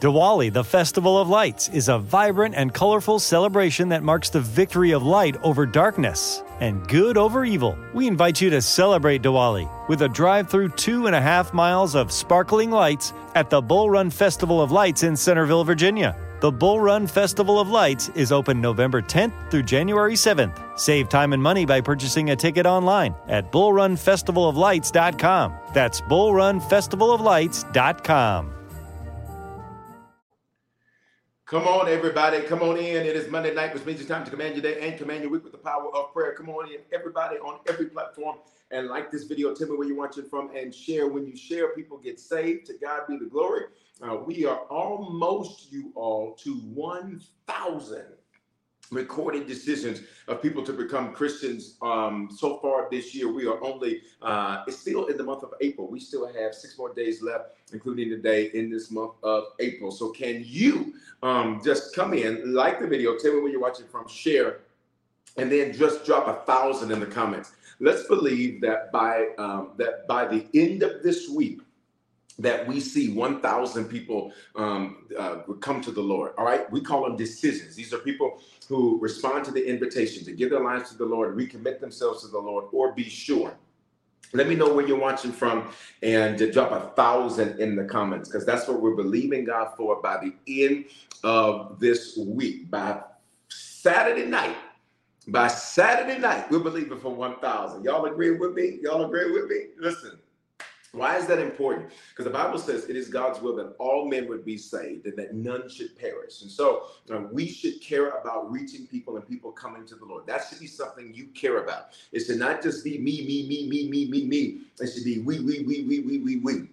Diwali, the Festival of Lights, is a vibrant and colorful celebration that marks the victory of light over darkness and good over evil. We invite you to celebrate Diwali with a drive through two and a half miles of sparkling lights at the Bull Run Festival of Lights in Centreville, Virginia. The Bull Run Festival of Lights is open November 10th through January 7th. Save time and money by purchasing a ticket online at bullrunfestivaloflights.com. That's bullrunfestivaloflights.com. Come on, everybody. Come on in. It is Monday night, which means it's time to command your day and command your week with the power of prayer. Come on in, everybody, on every platform. And like this video, tell me where you're watching from and share. When you share, people get saved. To God be the glory. Uh, we are almost, you all, to 1,000 recorded decisions of people to become Christians. Um, so far this year, we are only, uh, it's still in the month of April. We still have six more days left, including today in this month of April. So can you um, just come in, like the video, tell me where you're watching from, share, and then just drop a thousand in the comments. Let's believe that by um, that by the end of this week, that we see 1,000 people um, uh, come to the Lord. All right, we call them decisions. These are people who respond to the invitation to give their lives to the Lord, recommit themselves to the Lord, or be sure. Let me know where you're watching from and drop a thousand in the comments because that's what we're believing God for by the end of this week. By Saturday night, by Saturday night, we're believing for 1,000. Y'all agree with me? Y'all agree with me? Listen, why is that important? Because the Bible says it is God's will that all men would be saved and that none should perish. And so uh, we should care about reaching people and people coming to the Lord. That should be something you care about. It should not just be me, me, me, me, me, me, me. It should be we, we, we, we, we, we, we.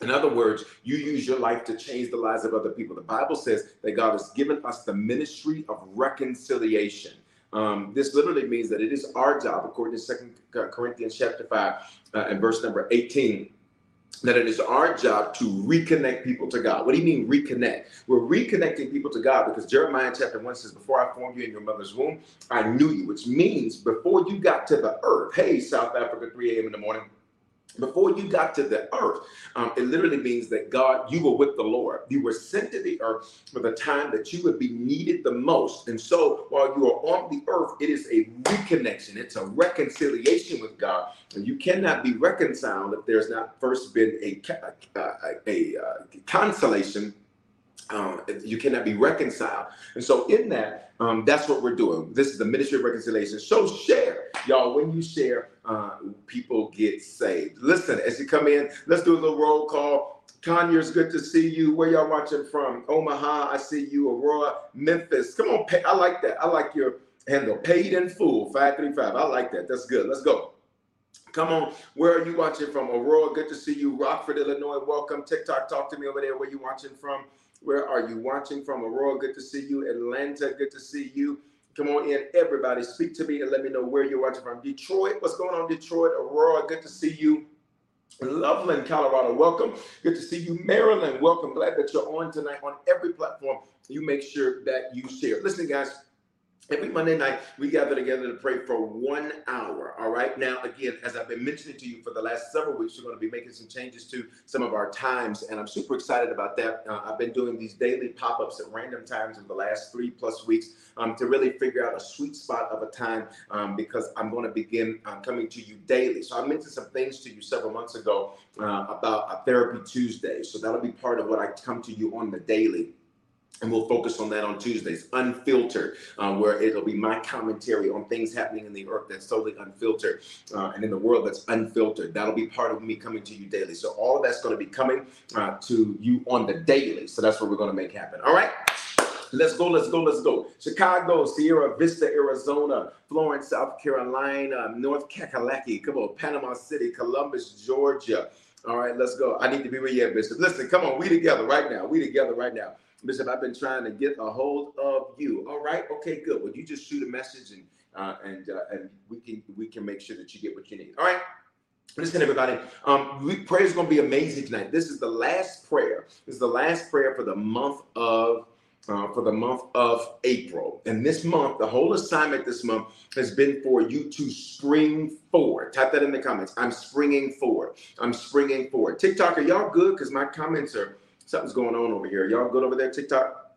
In other words, you use your life to change the lives of other people. The Bible says that God has given us the ministry of reconciliation. Um, this literally means that it is our job, according to Second Corinthians chapter 5 uh, and verse number 18, that it is our job to reconnect people to God. What do you mean reconnect? We're reconnecting people to God because Jeremiah chapter 1 says, Before I formed you in your mother's womb, I knew you, which means before you got to the earth, hey, South Africa, 3 a.m. in the morning, before you got to the earth, um, it literally means that God, you were with the Lord. You were sent to the earth for the time that you would be needed the most. And so while you are on the earth, it is a reconnection, it's a reconciliation with God. And you cannot be reconciled if there's not first been a, a, a, a, a consolation um, you cannot be reconciled. And so, in that, um, that's what we're doing. This is the ministry of reconciliation. So, share, y'all. When you share, uh, people get saved. Listen, as you come in, let's do a little roll call. Conyers, good to see you. Where y'all watching from? Omaha, I see you. Aurora, Memphis. Come on, pay. I like that. I like your handle. Paid in full, 535. I like that. That's good. Let's go. Come on, where are you watching from? Aurora, good to see you. Rockford, Illinois, welcome. TikTok, talk to me over there. Where you watching from? Where are you watching from? Aurora, good to see you. Atlanta, good to see you. Come on in, everybody. Speak to me and let me know where you're watching from. Detroit, what's going on, Detroit? Aurora, good to see you. Loveland, Colorado, welcome. Good to see you. Maryland, welcome. Glad that you're on tonight on every platform. You make sure that you share. Listen, guys, Every Monday night, we gather together to pray for one hour. All right. Now, again, as I've been mentioning to you for the last several weeks, we're going to be making some changes to some of our times, and I'm super excited about that. Uh, I've been doing these daily pop ups at random times in the last three plus weeks um, to really figure out a sweet spot of a time um, because I'm going to begin uh, coming to you daily. So, I mentioned some things to you several months ago uh, about a Therapy Tuesday. So, that'll be part of what I come to you on the daily and we'll focus on that on Tuesdays, unfiltered, uh, where it'll be my commentary on things happening in the earth that's totally unfiltered uh, and in the world that's unfiltered. That'll be part of me coming to you daily. So all of that's going to be coming uh, to you on the daily. So that's what we're going to make happen. All right. Let's go, let's go, let's go. Chicago, Sierra Vista, Arizona, Florence, South Carolina, North Kakalaki, come on, Panama City, Columbus, Georgia. All right, let's go. I need to be where you Bishop. Listen, come on, we together right now. We together right now. Bishop, I've been trying to get a hold of you. All right, okay, good. Well, you just shoot a message and uh, and uh, and we can we can make sure that you get what you need. All right. Listen, everybody. Um, we, prayer is going to be amazing tonight. This is the last prayer. This is the last prayer for the month of uh, for the month of April. And this month, the whole assignment this month has been for you to spring forward. Type that in the comments. I'm springing forward. I'm springing forward. TikTok, are y'all good? Because my comments are something's going on over here. Y'all good over there, TikTok?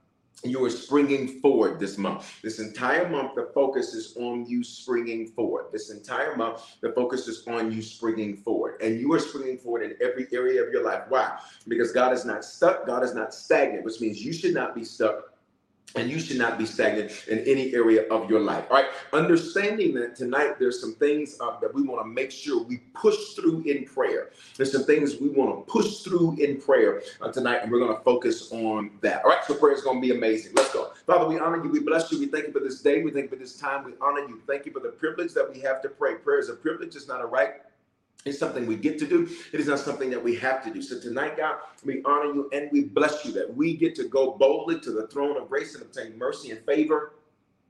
you are springing forward this month. This entire month, the focus is on you springing forward. This entire month, the focus is on you springing forward. And you are springing forward in every area of your life. Why? Because God is not stuck, God is not stagnant, which means you should not be stuck and you should not be stagnant in any area of your life. All right. Understanding that tonight there's some things uh, that we want to make sure we push through in prayer. There's some things we want to push through in prayer uh, tonight, and we're going to focus on that. All right. So prayer is going to be amazing. Let's go. Father, we honor you. We bless you. We thank you for this day. We thank you for this time. We honor you. Thank you for the privilege that we have to pray. Prayer is a privilege. It's not a right. It's something we get to do. It is not something that we have to do. So tonight, God, we honor you and we bless you that we get to go boldly to the throne of grace and obtain mercy and favor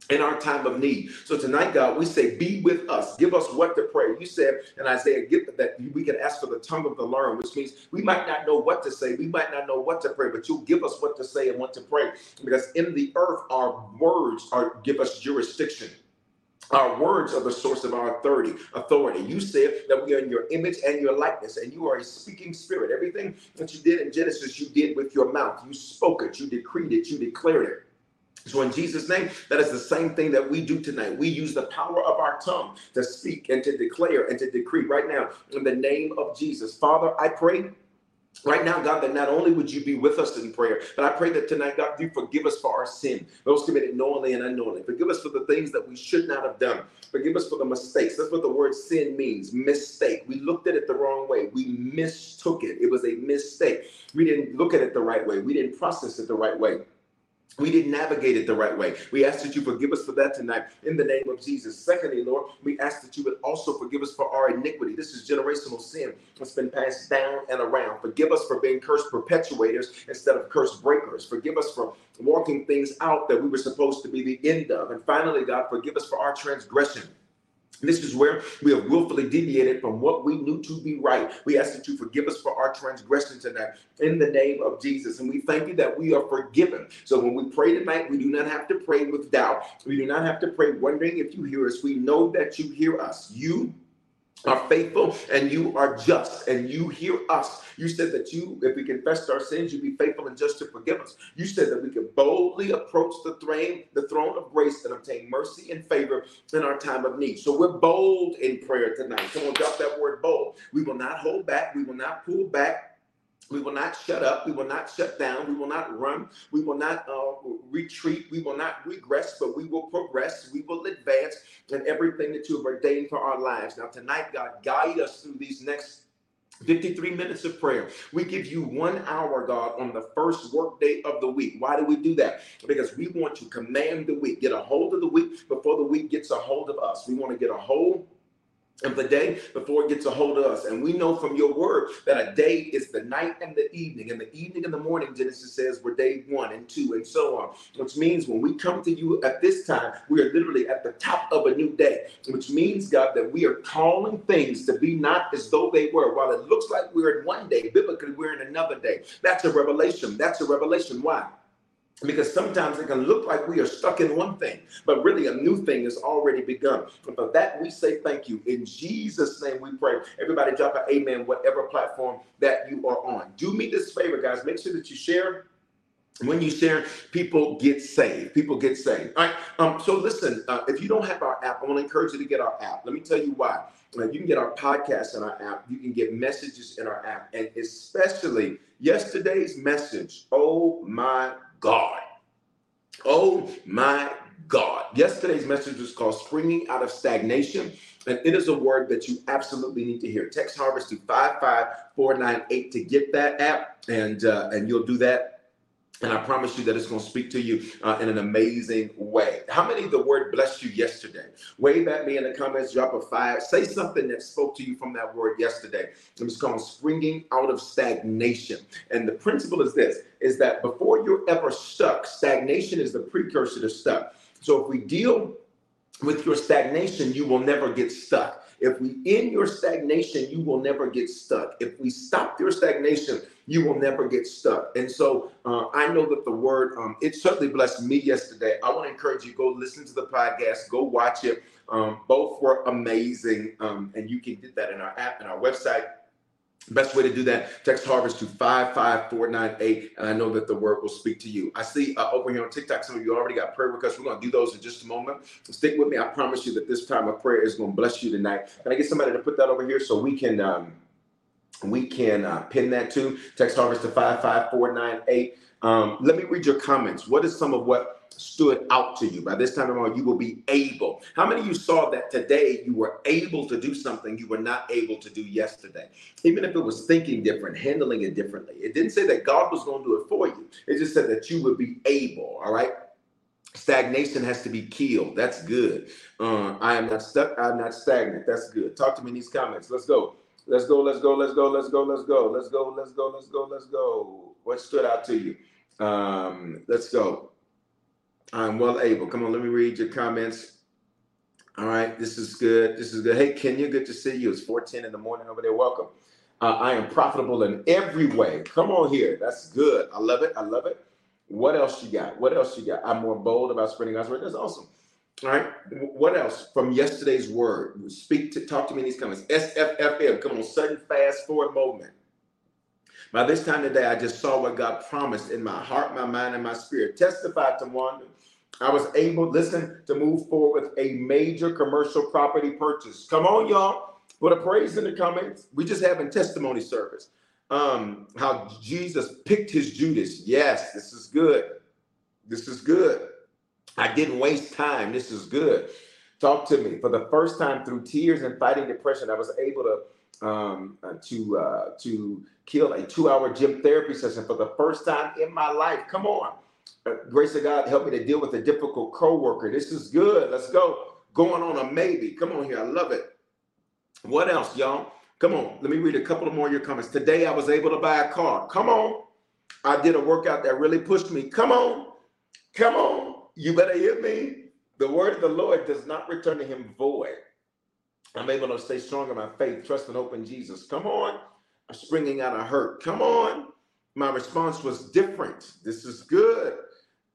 in our time of need. So tonight, God, we say, be with us. Give us what to pray. You said in Isaiah give, that we can ask for the tongue of the learned, which means we might not know what to say. We might not know what to pray, but you'll give us what to say and what to pray. Because in the earth, our words are give us jurisdiction. Our words are the source of our authority. Authority. You said that we are in your image and your likeness, and you are a speaking spirit. Everything that you did in Genesis, you did with your mouth. You spoke it, you decreed it, you declared it. So, in Jesus' name, that is the same thing that we do tonight. We use the power of our tongue to speak and to declare and to decree right now in the name of Jesus. Father, I pray Right now, God, that not only would you be with us in prayer, but I pray that tonight, God, you forgive us for our sin, those committed knowingly and unknowingly. Forgive us for the things that we should not have done. Forgive us for the mistakes. That's what the word sin means mistake. We looked at it the wrong way. We mistook it. It was a mistake. We didn't look at it the right way. We didn't process it the right way. We didn't navigate it the right way. We ask that you forgive us for that tonight in the name of Jesus. Secondly, Lord, we ask that you would also forgive us for our iniquity. This is generational sin that's been passed down and around. Forgive us for being curse perpetuators instead of curse breakers. Forgive us for walking things out that we were supposed to be the end of. And finally, God, forgive us for our transgression. This is where we have willfully deviated from what we knew to be right. We ask that you forgive us for our transgression tonight in the name of Jesus. And we thank you that we are forgiven. So when we pray tonight, we do not have to pray with doubt. We do not have to pray wondering if you hear us. We know that you hear us. You are faithful and you are just and you hear us. You said that you, if we confess our sins, you'd be faithful and just to forgive us. You said that we can boldly approach the throne, the throne of grace and obtain mercy and favor in our time of need. So we're bold in prayer tonight. Come on, drop that word bold. We will not hold back. We will not pull back. We will not shut up. We will not shut down. We will not run. We will not uh, retreat. We will not regress, but we will progress. We will advance in everything that you have ordained for our lives. Now, tonight, God, guide us through these next 53 minutes of prayer. We give you one hour, God, on the first workday of the week. Why do we do that? Because we want to command the week, get a hold of the week before the week gets a hold of us. We want to get a hold of the day before it gets a hold of us. And we know from your word that a day is the night and the evening. And the evening and the morning, Genesis says, we're day one and two and so on. Which means when we come to you at this time, we are literally at the top of a new day. Which means, God, that we are calling things to be not as though they were. While it looks like we're in one day, biblically we're in another day. That's a revelation. That's a revelation. Why? Because sometimes it can look like we are stuck in one thing, but really a new thing has already begun. And for that, we say thank you. In Jesus' name we pray. Everybody drop an amen, whatever platform that you are on. Do me this favor, guys. Make sure that you share. When you share, people get saved. People get saved. All right. Um, so listen, uh, if you don't have our app, I want to encourage you to get our app. Let me tell you why. Uh, you can get our podcast in our app. You can get messages in our app. And especially yesterday's message. Oh my God. Oh my God. Yesterday's message was called Springing Out of Stagnation. And it is a word that you absolutely need to hear. Text Harvest to 55498 to get that app. And, uh, and you'll do that And I promise you that it's going to speak to you uh, in an amazing way. How many the word blessed you yesterday? Wave at me in the comments, drop a five. Say something that spoke to you from that word yesterday. It's called springing out of stagnation. And the principle is this, is that before you're ever stuck, stagnation is the precursor to stuck. So if we deal with your stagnation, you will never get stuck. If we end your stagnation, you will never get stuck. If we stop your stagnation, you will never get stuck. And so uh, I know that the word, um, it certainly blessed me yesterday. I want to encourage you, go listen to the podcast, go watch it. Um, both were amazing. Um, and you can get that in our app and our website. Best way to do that, text harvest to 55498, and I know that the word will speak to you. I see uh, over here on TikTok, some of you already got prayer requests. We're going to do those in just a moment. Stick with me. I promise you that this time of prayer is going to bless you tonight. Can I get somebody to put that over here so we can um, we can uh, pin that too. Text harvest to 55498. Um, let me read your comments. What is some of what stood out to you? By this time tomorrow, you will be able. How many of you saw that today you were able to do something you were not able to do yesterday? Even if it was thinking different, handling it differently. It didn't say that God was going to do it for you, it just said that you would be able. All right. Stagnation has to be killed. That's good. Uh, I am not stuck. I'm not stagnant. That's good. Talk to me in these comments. Let's go. Let's go, let's go, let's go, let's go, let's go, let's go, let's go, let's go, let's go. What stood out to you? Um, let's go. I'm well able. Come on, let me read your comments. All right, this is good. This is good. Hey, Kenya, good to see you. It's 410 in the morning over there. Welcome. Uh, I am profitable in every way. Come on here. That's good. I love it. I love it. What else you got? What else you got? I'm more bold about spreading God's word. That's awesome. All right. What else from yesterday's word? Speak to talk to me in these comments. SFFM. Come on, sudden fast forward moment. By this time today, I just saw what God promised in my heart, my mind, and my spirit. Testified to one. I was able, listen, to move forward with a major commercial property purchase. Come on, y'all. Put a praise in the comments. We just having testimony service. Um, how Jesus picked his Judas. Yes, this is good. This is good. I didn't waste time. This is good. Talk to me. For the first time through tears and fighting depression, I was able to um, uh, to uh, to kill a two-hour gym therapy session for the first time in my life. Come on, uh, grace of God help me to deal with a difficult coworker. This is good. Let's go. Going on a maybe. Come on here. I love it. What else, y'all? Come on. Let me read a couple more of your comments. Today I was able to buy a car. Come on. I did a workout that really pushed me. Come on. Come on. You better hear me. The word of the Lord does not return to him void. I'm able to stay strong in my faith, trust and hope in Jesus. Come on. I'm springing out of hurt. Come on. My response was different. This is good.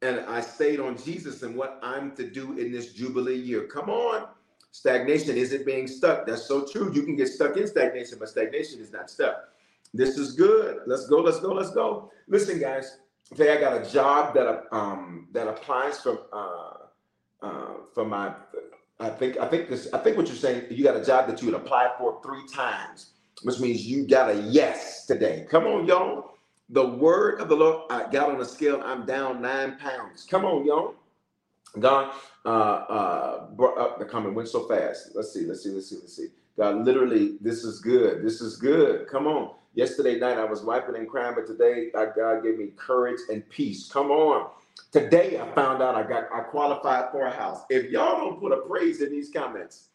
And I stayed on Jesus and what I'm to do in this Jubilee year. Come on. Stagnation isn't being stuck. That's so true. You can get stuck in stagnation, but stagnation is not stuck. This is good. Let's go. Let's go. Let's go. Listen, guys say I got a job that um that applies for uh uh for my I think I think this I think what you're saying you got a job that you would apply for three times, which means you got a yes today. Come on, y'all. The word of the Lord, I got on a scale, I'm down nine pounds. Come on, y'all. God uh uh brought up the comment went so fast. Let's see, let's see, let's see, let's see. God literally, this is good. This is good. Come on. Yesterday night I was wiping and crying, but today God gave me courage and peace. Come on. Today I found out I got I qualified for a house. If y'all don't put a praise in these comments,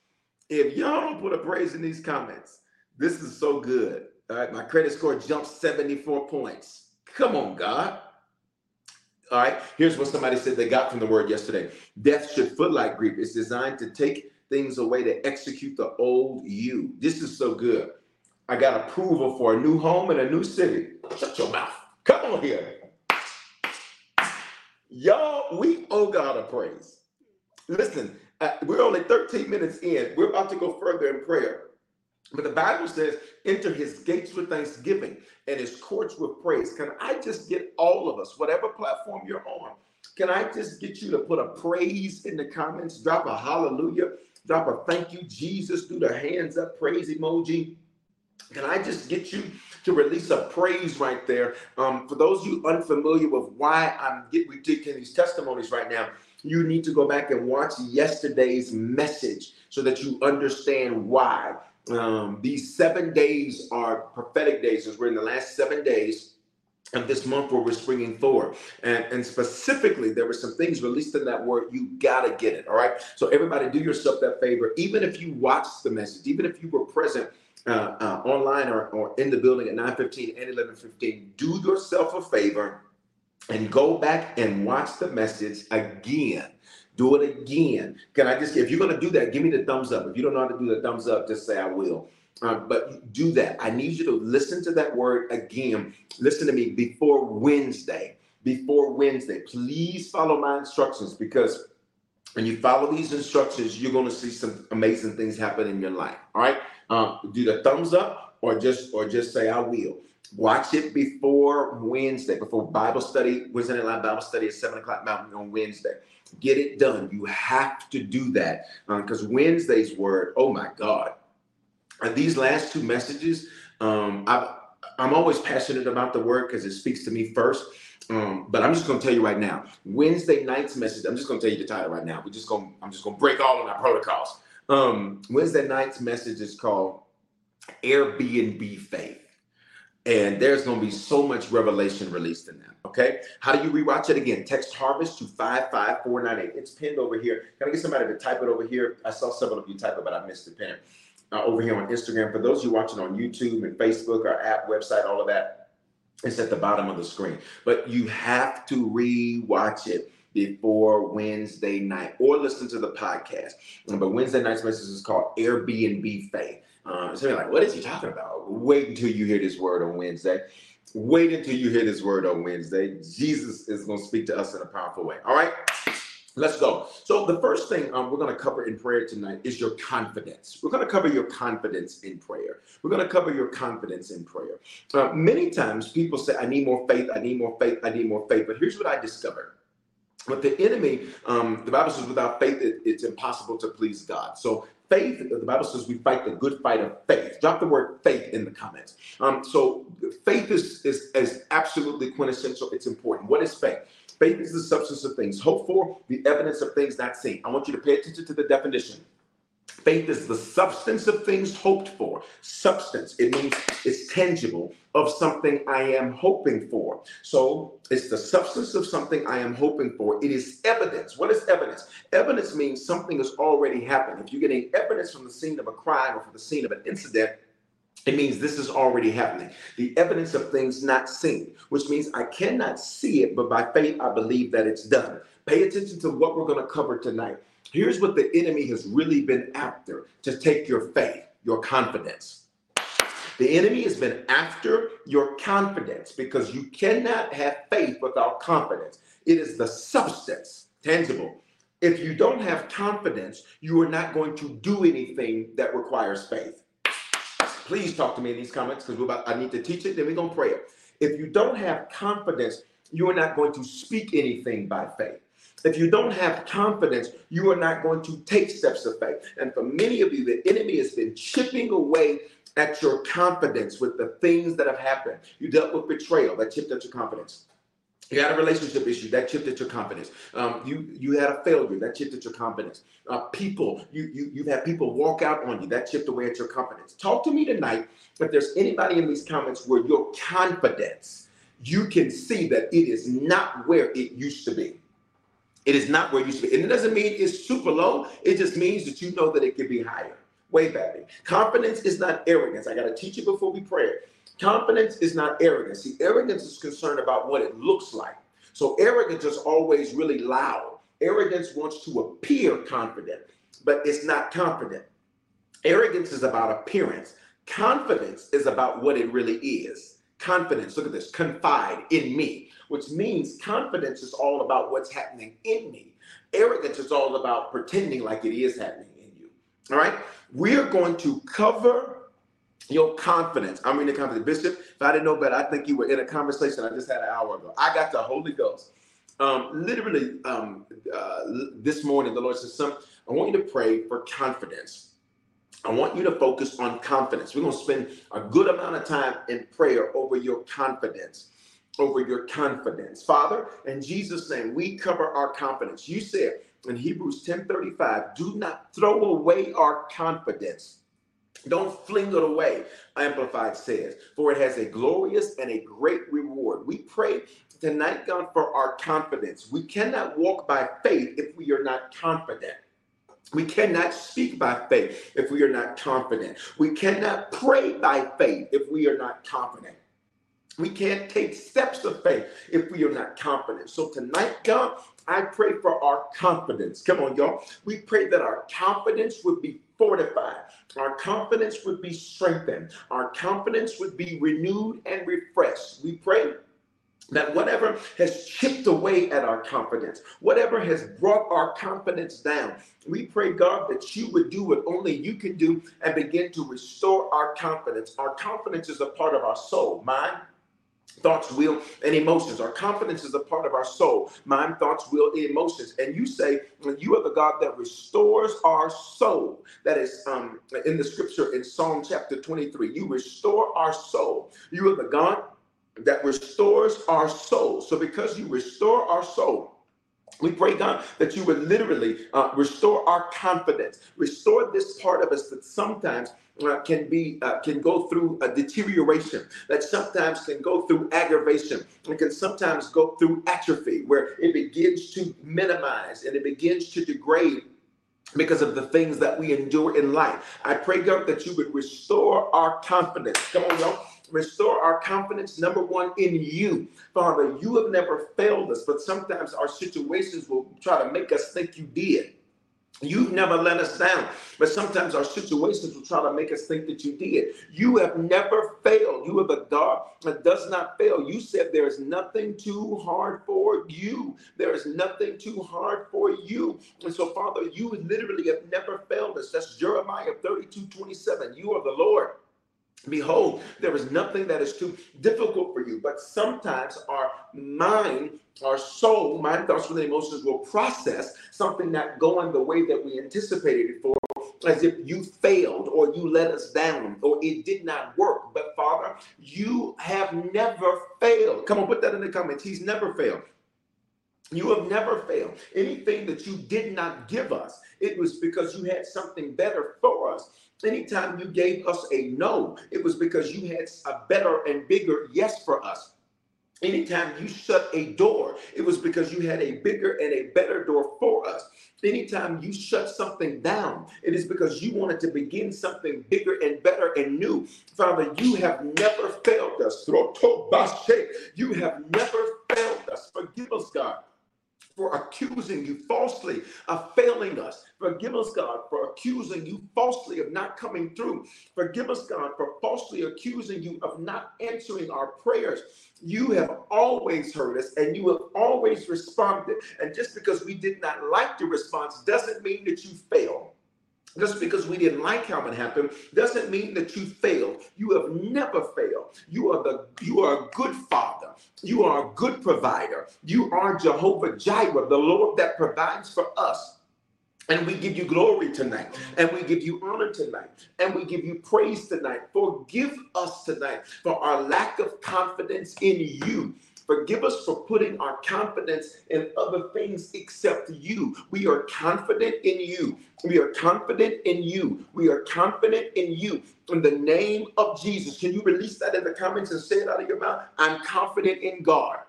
if y'all don't put a praise in these comments, this is so good. All right, my credit score jumped 74 points. Come on, God. All right, here's what somebody said they got from the word yesterday. Death should foot like grief. It's designed to take things away to execute the old you. This is so good. I got approval for a new home in a new city. Shut your mouth. Come on here. Y'all, we owe God a praise. Listen, uh, we're only 13 minutes in. We're about to go further in prayer. But the Bible says, enter his gates with thanksgiving and his courts with praise. Can I just get all of us, whatever platform you're on, can I just get you to put a praise in the comments? Drop a hallelujah, drop a thank you, Jesus, do the hands up praise emoji. Can I just get you to release a praise right there? Um, for those of you unfamiliar with why I'm getting these testimonies right now, you need to go back and watch yesterday's message so that you understand why. Um, these seven days are prophetic days, as we're in the last seven days of this month where we're springing forward. And, and specifically, there were some things released in that word. You got to get it. All right. So, everybody, do yourself that favor. Even if you watched the message, even if you were present uh, uh, online or, or in the building at 9:15 and 11:15, do yourself a favor and go back and watch the message again. Do it again. Can I just, if you're going to do that, give me the thumbs up. If you don't know how to do the thumbs up, just say I will. Um, but do that. I need you to listen to that word again. Listen to me before Wednesday. Before Wednesday, please follow my instructions because when you follow these instructions, you're going to see some amazing things happen in your life. All right. Um, do the thumbs up or just or just say I will. Watch it before Wednesday, before Bible study, Wednesday night Bible study at seven o'clock Mountain on Wednesday. Get it done. You have to do that because uh, Wednesday's word. Oh my God! And these last two messages, um, i am always passionate about the word because it speaks to me first. Um, but I'm just going to tell you right now, Wednesday night's message. I'm just going to tell you the title right now. We're just going. I'm just going to break all of our protocols. Um, Wednesday night's message is called Airbnb faith. And there's going to be so much revelation released in that. Okay. How do you rewatch it again? Text harvest to 55498. It's pinned over here. Can I get somebody to type it over here? I saw several of you type it, but I missed the pin. Uh, over here on Instagram. For those of you watching on YouTube and Facebook, our app, website, all of that, it's at the bottom of the screen. But you have to rewatch it before Wednesday night or listen to the podcast. But Wednesday night's message is called Airbnb Faith. Uh, so you're like, what is he talking about? Wait until you hear this word on Wednesday. Wait until you hear this word on Wednesday. Jesus is going to speak to us in a powerful way. All right, let's go. So, the first thing um, we're going to cover in prayer tonight is your confidence. We're going to cover your confidence in prayer. We're going to cover your confidence in prayer. Uh, many times people say, I need more faith, I need more faith, I need more faith. But here's what I discovered but the enemy, um, the Bible says, without faith, it, it's impossible to please God. So faith, the Bible says we fight the good fight of faith. Drop the word faith in the comments. Um, so faith is, is, is absolutely quintessential. It's important. What is faith? Faith is the substance of things hoped for, the evidence of things not seen. I want you to pay attention to the definition. Faith is the substance of things hoped for. Substance, it means it's tangible of something I am hoping for. So it's the substance of something I am hoping for. It is evidence. What is evidence? Evidence means something has already happened. If you're getting evidence from the scene of a crime or from the scene of an incident, it means this is already happening. The evidence of things not seen, which means I cannot see it, but by faith, I believe that it's done. Pay attention to what we're going to cover tonight. Here's what the enemy has really been after to take your faith, your confidence. The enemy has been after your confidence because you cannot have faith without confidence. It is the substance, tangible. If you don't have confidence, you are not going to do anything that requires faith. Please talk to me in these comments because we're about I need to teach it, then we're gonna pray it. If you don't have confidence, you are not going to speak anything by faith. If you don't have confidence, you are not going to take steps of faith. And for many of you, the enemy has been chipping away at your confidence with the things that have happened. You dealt with betrayal that chipped at your confidence. You had a relationship issue that chipped at your confidence. Um, you you had a failure that chipped at your confidence. Uh, people, you you you've had people walk out on you that chipped away at your confidence. Talk to me tonight. If there's anybody in these comments where your confidence, you can see that it is not where it used to be. It is not where you should be. And it doesn't mean it's super low. It just means that you know that it could be higher. Way back. Confidence is not arrogance. I got to teach you before we pray. Confidence is not arrogance. See, arrogance is concerned about what it looks like. So arrogance is always really loud. Arrogance wants to appear confident, but it's not confident. Arrogance is about appearance. Confidence is about what it really is. Confidence, look at this, confide in me which means confidence is all about what's happening in me. Arrogance is all about pretending like it is happening in you. All right? We're going to cover your confidence. I'm in the confidence. Bishop, if I didn't know better, I think you were in a conversation I just had an hour ago. I got the Holy Ghost. Um, literally, um, uh, this morning, the Lord says, Son, I want you to pray for confidence. I want you to focus on confidence. We're going to spend a good amount of time in prayer over your confidence over your confidence. Father, in Jesus' name, we cover our confidence. You said in Hebrews 10:35, do not throw away our confidence. Don't fling it away, Amplified says, for it has a glorious and a great reward. We pray tonight, God, for our confidence. We cannot walk by faith if we are not confident. We cannot speak by faith if we are not confident. We cannot pray by faith if we are not confident. We can't take steps of faith if we are not confident. So tonight, God, I pray for our confidence. Come on, y'all. We pray that our confidence would be fortified, our confidence would be strengthened, our confidence would be renewed and refreshed. We pray that whatever has chipped away at our confidence, whatever has brought our confidence down, we pray, God, that you would do what only you can do and begin to restore our confidence. Our confidence is a part of our soul, mind, thoughts, will, and emotions. Our confidence is a part of our soul, mind, thoughts, will, emotions. And you say, you are the God that restores our soul. That is um, in the scripture in Psalm chapter 23. You restore our soul. You are the God that restores our soul. So because you restore our soul, we pray, God, that you would literally uh, restore our confidence, restore this part of us that sometimes uh, can be uh, can go through a deterioration, that sometimes can go through aggravation, and can sometimes go through atrophy, where it begins to minimize and it begins to degrade because of the things that we endure in life. I pray, God, that you would restore our confidence. Come on, y'all restore our confidence, number one, in you. Father, you have never failed us, but sometimes our situations will try to make us think you did. You've never let us down, but sometimes our situations will try to make us think that you did. You have never failed. You are the God that does not fail. You said there is nothing too hard for you. There is nothing too hard for you. And so, Father, you literally have never failed us. That's Jeremiah 32 27. You are the Lord Behold, there is nothing that is too difficult for you. But sometimes our mind, our soul, mind, thoughts, and emotions will process something not going the way that we anticipated it for, as if you failed or you let us down or it did not work. But Father, you have never failed. Come on, put that in the comments. He's never failed. You have never failed. Anything that you did not give us, it was because you had something better for us. Anytime you gave us a no, it was because you had a better and bigger yes for us. Anytime you shut a door, it was because you had a bigger and a better door for us. Anytime you shut something down, it is because you wanted to begin something bigger and better and new. Father, you have never failed us. You have never failed us. Forgive us, God for accusing you falsely of failing us. Forgive us, God, for accusing you falsely of not coming through. Forgive us, God, for falsely accusing you of not answering our prayers. You have always heard us and you have always responded. And just because we did not like the response doesn't mean that you failed. Just because we didn't like how it happened doesn't mean that you failed. You have never failed. You are the you are a good father. You are a good provider. You are Jehovah Jireh, the Lord that provides for us. And we give you glory tonight, and we give you honor tonight, and we give you praise tonight. Forgive us tonight for our lack of confidence in you. Forgive us for putting our confidence in other things except you. We are confident in you. We are confident in you. We are confident in you. In the name of Jesus. Can you release that in the comments and say it out of your mouth? I'm confident in God.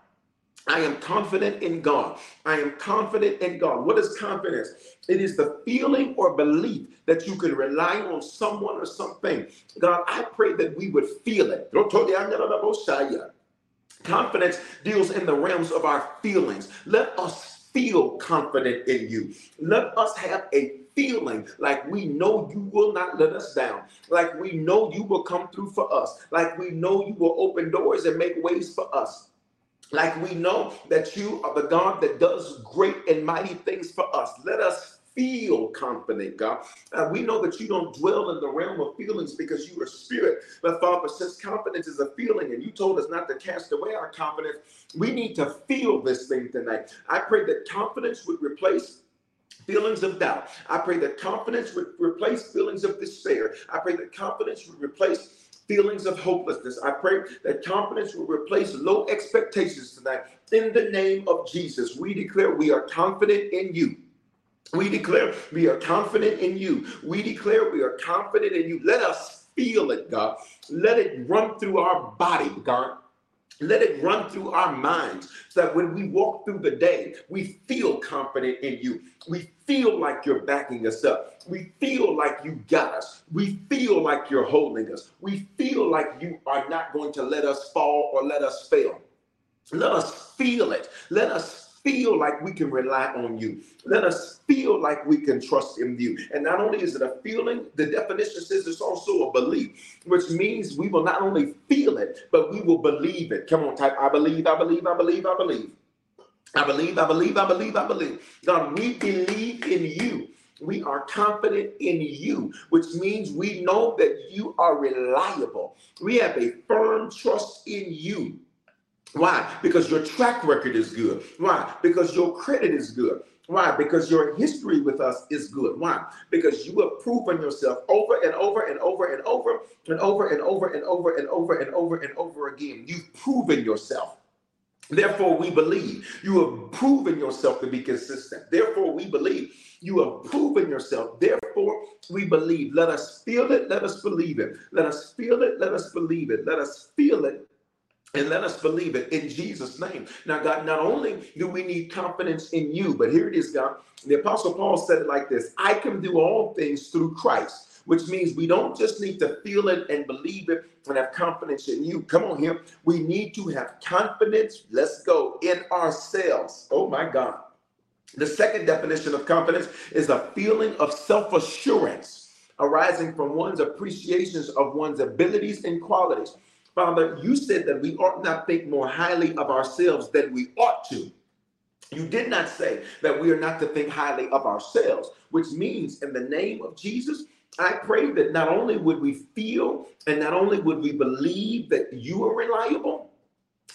I am confident in God. I am confident in God. What is confidence? It is the feeling or belief that you can rely on someone or something. God, I pray that we would feel it. Confidence deals in the realms of our feelings. Let us feel confident in you. Let us have a feeling like we know you will not let us down, like we know you will come through for us, like we know you will open doors and make ways for us. Like we know that you are the God that does great and mighty things for us. Let us feel confident, God. Uh, we know that you don't dwell in the realm of feelings because you are spirit. But Father, since confidence is a feeling and you told us not to cast away our confidence, we need to feel this thing tonight. I pray that confidence would replace feelings of doubt. I pray that confidence would replace feelings of despair. I pray that confidence would replace feelings of hopelessness. I pray that confidence will replace low expectations tonight. In the name of Jesus, we declare we are confident in you. We declare we are confident in you. We declare we are confident in you. Let us feel it, God. Let it run through our body, God. Let it run through our minds so that when we walk through the day, we feel confident in you. We feel like you're backing us up. We feel like you got us. We feel like you're holding us. We feel like you are not going to let us fall or let us fail. Let us feel it. Let us feel like we can rely on you. Let us feel like we can trust in you. And not only is it a feeling, the definition says it's also a belief, which means we will not only feel it, but we will believe it. Come on, type I believe, I believe, I believe, I believe. I believe, I believe, I believe, I believe. God, we believe in you. We are confident in you, which means we know that you are reliable. We have a firm trust in you. Why? Because your track record is good. Why? Because your credit is good. Why? Because your history with us is good. Why? Because you have proven yourself over and over and over and over and over and over and over and over and over and over again. You've proven yourself. Therefore, we believe you have proven yourself to be consistent. Therefore, we believe you have proven yourself. Therefore, we believe. Let us feel it. Let us believe it. Let us feel it. Let us believe it. Let us feel it and let us believe it in Jesus' name. Now, God, not only do we need confidence in you, but here it is, God. The Apostle Paul said it like this I can do all things through Christ, which means we don't just need to feel it and believe it and have confidence in you. Come on here. We need to have confidence, let's go, in ourselves. Oh, my God. The second definition of confidence is a feeling of self assurance arising from one's appreciations of one's abilities and qualities. Father, you said that we ought not think more highly of ourselves than we ought to. You did not say that we are not to think highly of ourselves, which means in the name of Jesus, I pray that not only would we feel and not only would we believe that you are reliable,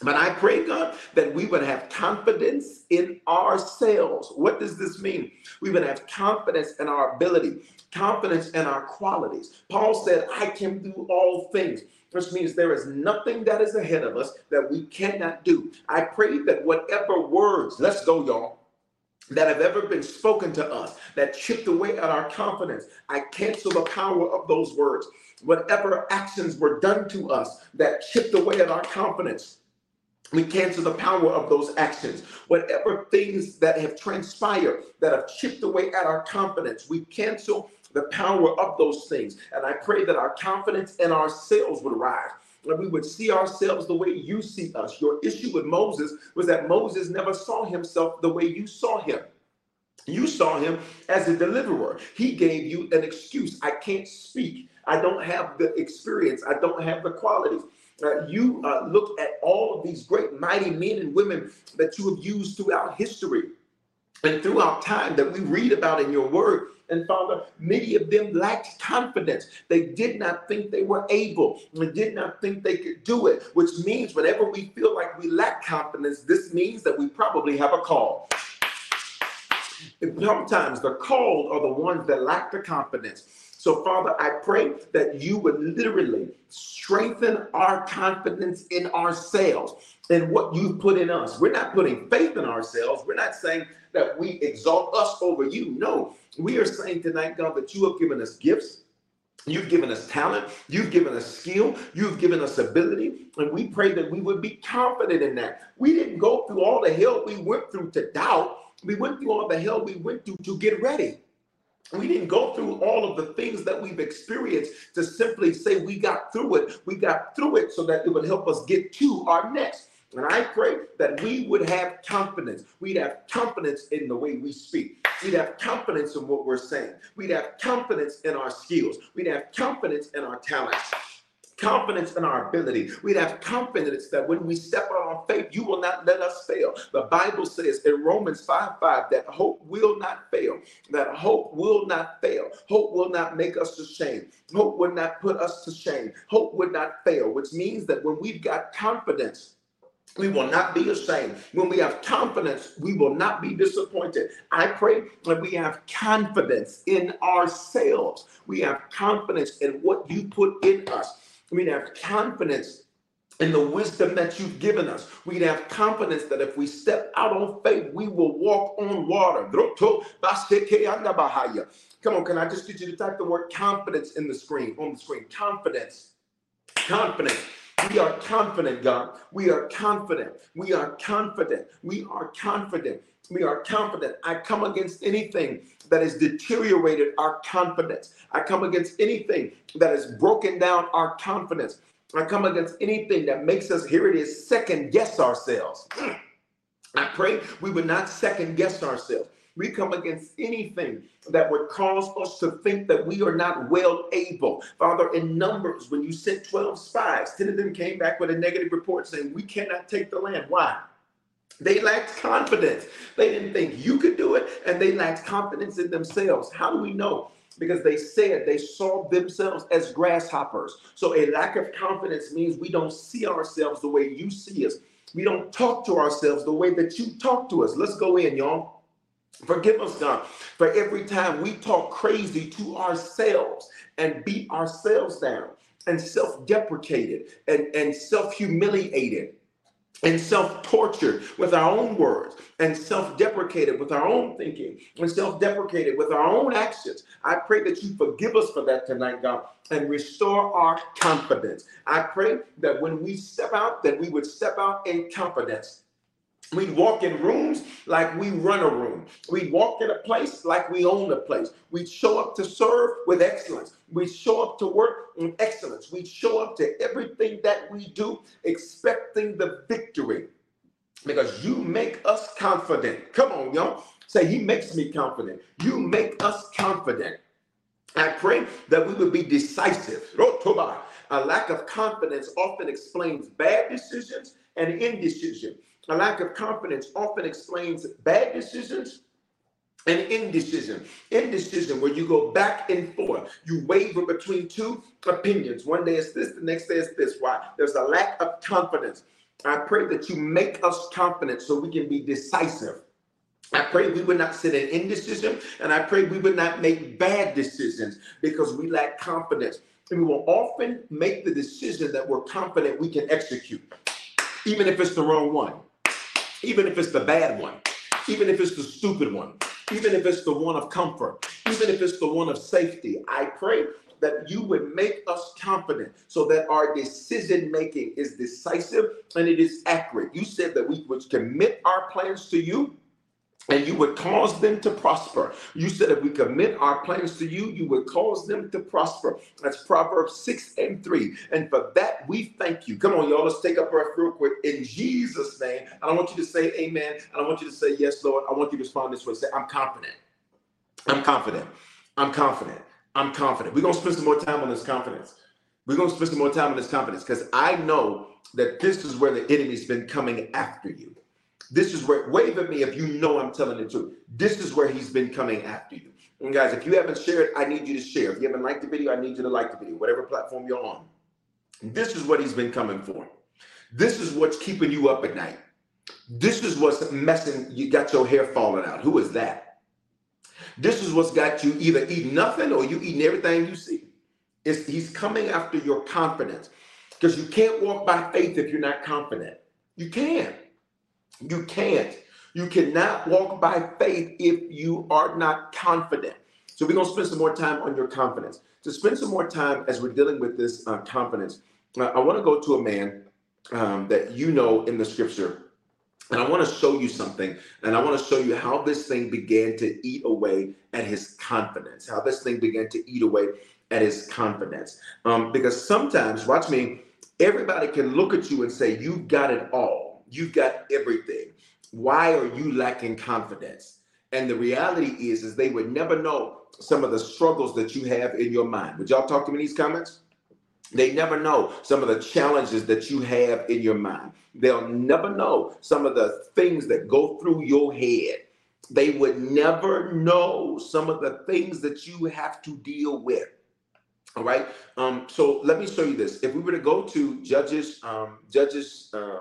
but I pray, God, that we would have confidence in ourselves. What does this mean? We would have confidence in our ability, confidence in our qualities. Paul said, I can do all things which means there is nothing that is ahead of us that we cannot do. I pray that whatever words, let's go, y'all, that have ever been spoken to us that chipped away at our confidence, I cancel the power of those words. Whatever actions were done to us that chipped away at our confidence, we cancel the power of those actions. Whatever things that have transpired that have chipped away at our confidence, we cancel the power of those things. And I pray that our confidence in ourselves would rise. That we would see ourselves the way you see us. Your issue with Moses was that Moses never saw himself the way you saw him. You saw him as a deliverer. He gave you an excuse. I can't speak. I don't have the experience. I don't have the qualities. Uh, you uh, look at all of these great, mighty men and women that you have used throughout history and throughout time that we read about in your word. And Father, many of them lacked confidence. They did not think they were able and did not think they could do it, which means whenever we feel like we lack confidence, this means that we probably have a call. And Sometimes the called are the ones that lack the confidence. So, Father, I pray that you would literally strengthen our confidence in ourselves and what you've put in us. We're not putting faith in ourselves. We're not saying that we exalt us over you. No, we are saying tonight, God, that you have given us gifts. You've given us talent. You've given us skill. You've given us ability. And we pray that we would be confident in that. We didn't go through all the hell we went through to doubt. We went through all the hell we went through to get ready. We didn't go through all of the things that we've experienced to simply say we got through it. We got through it so that it would help us get to our next. And I pray that we would have confidence. We'd have confidence in the way we speak. We'd have confidence in what we're saying. We'd have confidence in our skills. We'd have confidence in our talents confidence in our ability. We'd have confidence that when we step out on faith, you will not let us fail. The Bible says in Romans 5 5 that hope will not fail, that hope will not fail. Hope will not make us ashamed. Hope will not put us to shame. Hope would not fail, which means that when we've got confidence, we will not be ashamed. When we have confidence, we will not be disappointed. I pray that we have confidence in ourselves. We have confidence in what you put in us we have confidence in the wisdom that you've given us. We'd have confidence that if we step out on faith, we will walk on water. Come on, can I just get you to type the word confidence in the screen, on the screen? Confidence. Confidence. We are confident, God. We are confident. We are confident. We are confident. We are confident. I come against anything that has deteriorated our confidence. I come against anything that has broken down our confidence. I come against anything that makes us, here it is, second guess ourselves. I pray we would not second guess ourselves. We come against anything that would cause us to think that we are not well able. Father, in Numbers, when you sent 12 spies, 10 of them came back with a negative report saying, We cannot take the land. Why? They lacked confidence. They didn't think you could do it, and they lacked confidence in themselves. How do we know? Because they said they saw themselves as grasshoppers. So a lack of confidence means we don't see ourselves the way you see us. We don't talk to ourselves the way that you talk to us. Let's go in, y'all. Forgive us, God, for every time we talk crazy to ourselves and beat ourselves down and self deprecated and, and self humiliated and self tortured with our own words and self deprecated with our own thinking and self deprecated with our own actions. I pray that you forgive us for that tonight, God, and restore our confidence. I pray that when we step out, that we would step out in confidence We'd walk in rooms like we run a room. We'd walk in a place like we own a place. We'd show up to serve with excellence. We'd show up to work with excellence. We'd show up to everything that we do expecting the victory because you make us confident. Come on, y'all. Say, He makes me confident. You make us confident. I pray that we would be decisive. A lack of confidence often explains bad decisions and indecision. A lack of confidence often explains bad decisions and indecision. Indecision, where you go back and forth, you waver between two opinions. One day it's this, the next day it's this. Why? There's a lack of confidence. I pray that you make us confident so we can be decisive. I pray we would not sit in indecision, and I pray we would not make bad decisions because we lack confidence. And we will often make the decision that we're confident we can execute, even if it's the wrong one even if it's the bad one, even if it's the stupid one, even if it's the one of comfort, even if it's the one of safety. I pray that you would make us confident so that our decision making is decisive and it is accurate. You said that we would commit our plans to you and you would cause them to prosper. You said if we commit our plans to you, you would cause them to prosper. That's Proverbs 6 and 3. And for that, we thank you. Come on, y'all, let's take a breath real quick. In Jesus' name, I don't want you to say amen. I don't want you to say yes, Lord. I want you to respond this way. Say, I'm confident. I'm confident. I'm confident. I'm confident. We're going to spend some more time on this confidence. We're going to spend some more time on this confidence because I know that this is where the enemy's been coming after you. This is where, wave at me if you know I'm telling the truth. This is where he's been coming after you. And guys, if you haven't shared, I need you to share. If you haven't liked the video, I need you to like the video, whatever platform you're on. This is what he's been coming for. This is what's keeping you up at night. This is what's messing, you got your hair falling out. Who is that? This is what's got you either eating nothing or you eating everything you see. It's, he's coming after your confidence because you can't walk by faith if you're not confident. You can't. You can't. You cannot walk by faith if you are not confident. So we're going to spend some more time on your confidence. To spend some more time as we're dealing with this uh, confidence, uh, I want to go to a man um, that you know in the scripture. And I want to show you something. And I want to show you how this thing began to eat away at his confidence, how this thing began to eat away at his confidence. Um, because sometimes, watch me, everybody can look at you and say, You've got it all You've got everything. Why are you lacking confidence? And the reality is, is they would never know some of the struggles that you have in your mind. Would y'all talk to me in these comments? They never know some of the challenges that you have in your mind. They'll never know some of the things that go through your head. They would never know some of the things that you have to deal with. All right. Um, so let me show you this. If we were to go to Judges, um, Judges, um,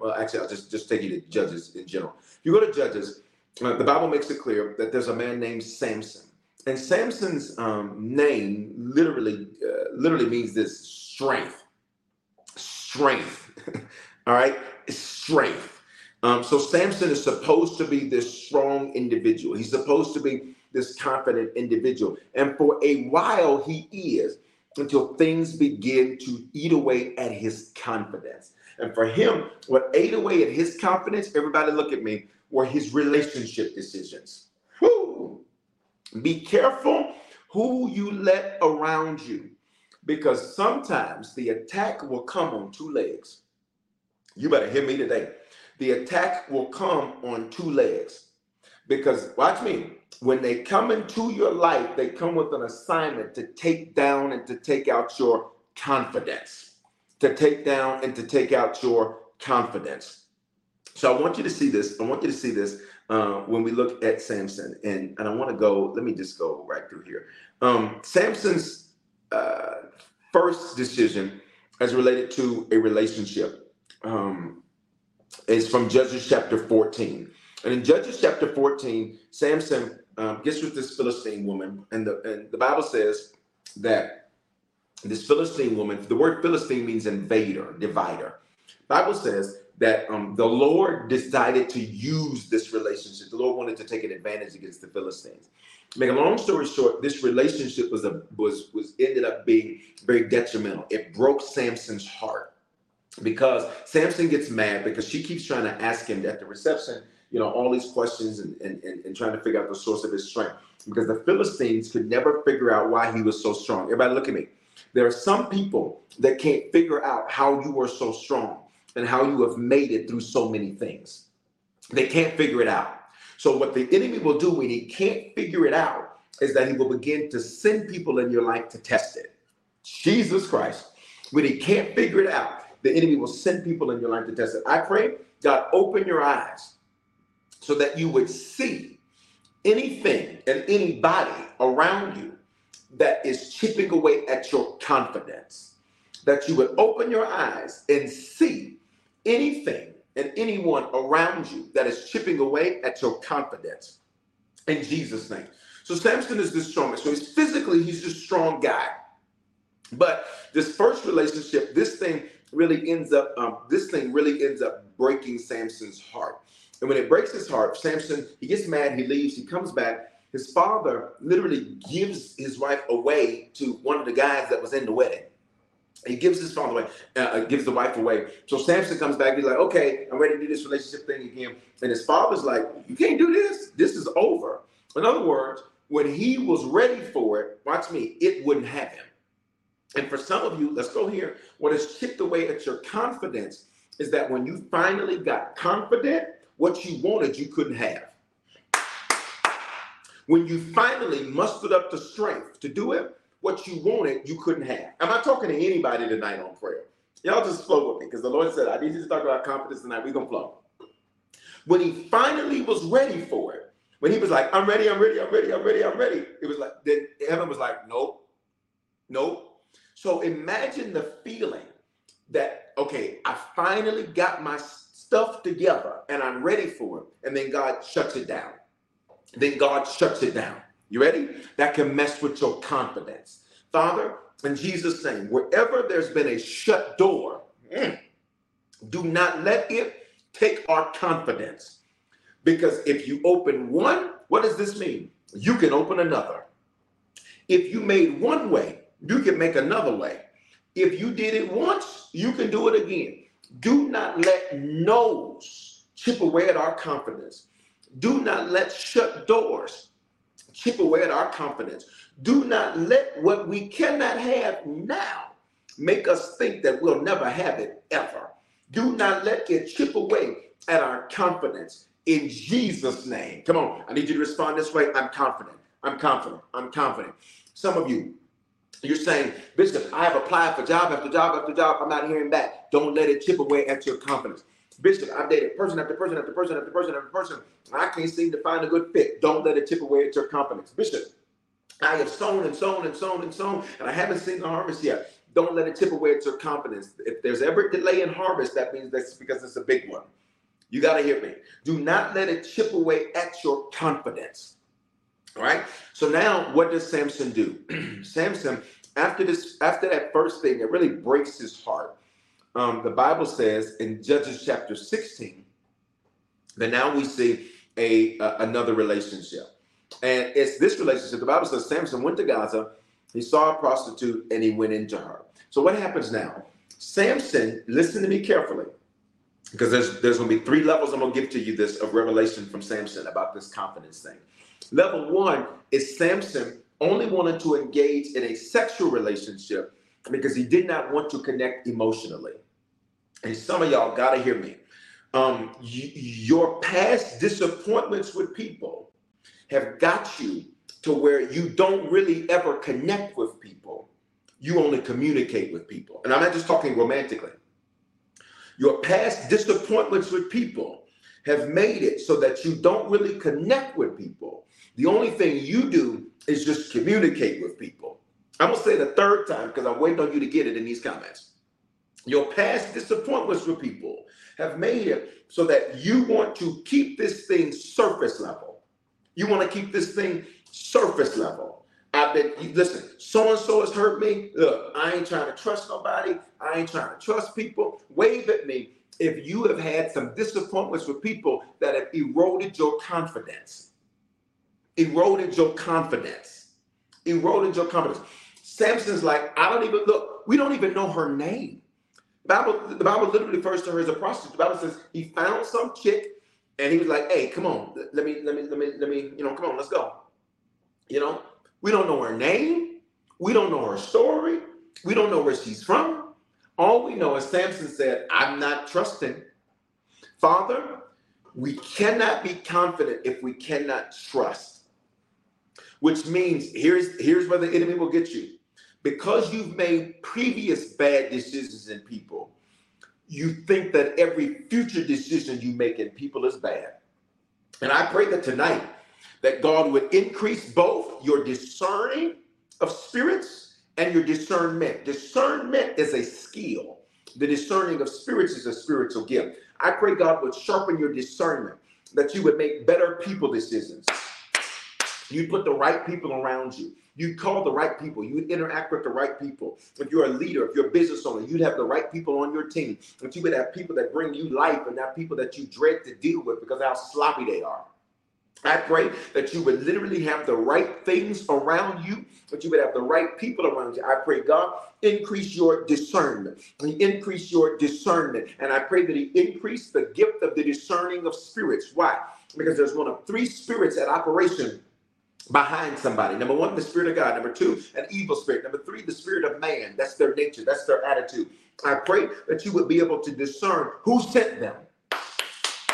well, actually, I'll just just take you to Judges in general. If you go to Judges, uh, the Bible makes it clear that there's a man named Samson, and Samson's um, name literally, uh, literally means this strength, strength. All right, strength. Um, so Samson is supposed to be this strong individual. He's supposed to be this confident individual. And for a while, he is until things begin to eat away at his confidence. And for him, what ate away at his confidence, everybody look at me, were his relationship decisions. Whew. Be careful who you let around you because sometimes the attack will come on two legs. You better hear me today. The attack will come on two legs because watch me when they come into your life they come with an assignment to take down and to take out your confidence. To take down and to take out your confidence. So i want you to see this i want you to see this uh, when we look at samson. And and i want to go let me just go right through here. Um, samson's uh, first decision as related to a relationship um, is from judges chapter 14 and in Judges chapter 14, Samson um, gets with this Philistine woman, and the and the Bible says that this Philistine woman, the word Philistine means invader, divider. Bible says that um, the Lord decided to use this relationship. The Lord wanted to take an advantage against the Philistines. Make a long story short, this relationship was a was was ended up being very detrimental. It broke Samson's heart because Samson gets mad because she keeps trying to ask him at the reception you know, all these questions and, and, and, trying to figure out the source of his strength. Because the Philistines could never figure out why he was so strong. Everybody look at me. There are some people that can't figure out how you are so strong and how you have made it through so many things. They can't figure it out. So what the enemy will do when he can't figure it out is that he will begin to send people in your life to test it. Jesus Christ. When he can't figure it out, the enemy will send people in your life to test it. I pray, God, open your eyes so that you would see anything and anybody around you that is chipping away at your confidence. That you would open your eyes and see anything and anyone around you that is chipping away at your confidence. In Jesus' name. So Samson is the strongest. So he's physically, he's a strong guy. But this first relationship, this thing really ends up, um, this thing really ends up breaking Samson's heart. And when it breaks his heart, Samson, he gets mad, he leaves, he comes back. His father literally gives his wife away to one of the guys that was in the wedding. He gives his father away, uh, uh, gives the wife away. So Samson comes back. He's like, okay, I'm ready to do this relationship thing again. And his father's like, you can't do this. This is over. In other words, when he was ready for it, watch me, it wouldn't have him. And for some of you, let's go here. What has chipped away at your confidence is that when you finally got confident, what you wanted, you couldn't have. When you finally mustered up the strength to do it, what you wanted, you couldn't have. Am I talking to anybody tonight on prayer? Y'all just flow with me because the Lord said, I need you to talk about confidence tonight. We're going to flow. When he finally was ready for it, when he was like, I'm ready, I'm ready, I'm ready, I'm ready, I'm ready, it was like, then heaven was like, nope, nope. So imagine the feeling that, okay, I finally got my stuff together and I'm ready for it. And then God shuts it down. Then God shuts it down. You ready? That can mess with your confidence. Father, in Jesus' name, wherever there's been a shut door, mm, do not let it take our confidence. Because if you open one, what does this mean? You can open another. If you made one way, you can make another way. If you did it once, you can do it again. Do not let no's chip away at our confidence. Do not let shut doors chip away at our confidence. Do not let what we cannot have now make us think that we'll never have it ever. Do not let it chip away at our confidence in Jesus' name. Come on, I need you to respond this way. I'm confident. I'm confident. I'm confident. Some of you, you're saying, Bishop, I have applied for job after job after job. I'm not hearing back. Don't let it chip away at your confidence. Bishop, I've dated person after person after person after person after person. I can't seem to find a good fit. Don't let it chip away at your confidence. Bishop, I have sown and sown and sown and sown, and I haven't seen the harvest yet. Don't let it chip away at your confidence. If there's ever delay in harvest, that means that's because it's a big one. You got to hear me. Do not let it chip away at your confidence. Right. So now what does Samson do? Samson, after this, after that first thing, it really breaks his heart. um, the Bible says in Judges chapter 16 that now we see a uh, another relationship. And it's this relationship. The Bible says Samson went to Gaza, he saw a prostitute, and he went into her. So what happens now? Samson, listen to me carefully, because there's there's to be three levels I'm to give to you this of revelation from Samson about this confidence thing. Level one is Samson only wanted to engage in a sexual relationship because he did not want to connect emotionally. And some of y'all got to hear me. Um, y- your past disappointments with people have got you to where you don't really ever connect with people. You only communicate with people. And I'm not just talking romantically. Your past disappointments with people have made it so that you don't really connect with people. The only thing you do is just communicate with people. I'm gonna say the third time because I'm waiting on you to get it in these comments. Your past disappointments with people have made it so that you want to keep this thing surface level. You want to keep this thing surface level. I've been listen, so and so has hurt me. Look, I ain't trying to trust nobody. I ain't trying to trust people. Wave at me if you have had some disappointments with people that have eroded your confidence. Eroded your confidence. Eroded your confidence. Samson's like, I don't even look, we don't even know her name. Bible, the Bible literally refers to her as a prostitute. The Bible says he found some chick and he was like, hey, come on, let me, let me, let me, let me, you know, come on, let's go. You know, we don't know her name. We don't know her story. We don't know where she's from. All we know is Samson said, I'm not trusting. Father, we cannot be confident if we cannot trust. Which means here's here's where the enemy will get you. Because you've made previous bad decisions in people, you think that every future decision you make in people is bad. And I pray that tonight that God would increase both your discerning of spirits and your discernment. Discernment is a skill. The discerning of spirits is a spiritual gift. I pray God would sharpen your discernment, that you would make better people decisions. You put the right people around you. You call the right people. You interact with the right people. If you're a leader, if you're a business owner, you'd have the right people on your team. That you would have people that bring you life and not people that you dread to deal with because how sloppy they are. I pray that you would literally have the right things around you, that you would have the right people around you. I pray, God, increase your discernment. Increase your discernment. And I pray that He increase the gift of the discerning of spirits. Why? Because there's one of three spirits at operation behind somebody. Number one, the spirit of God. Number two, an evil spirit. Number three, the spirit of man. That's their nature, that's their attitude. I pray that you would be able to discern who sent them.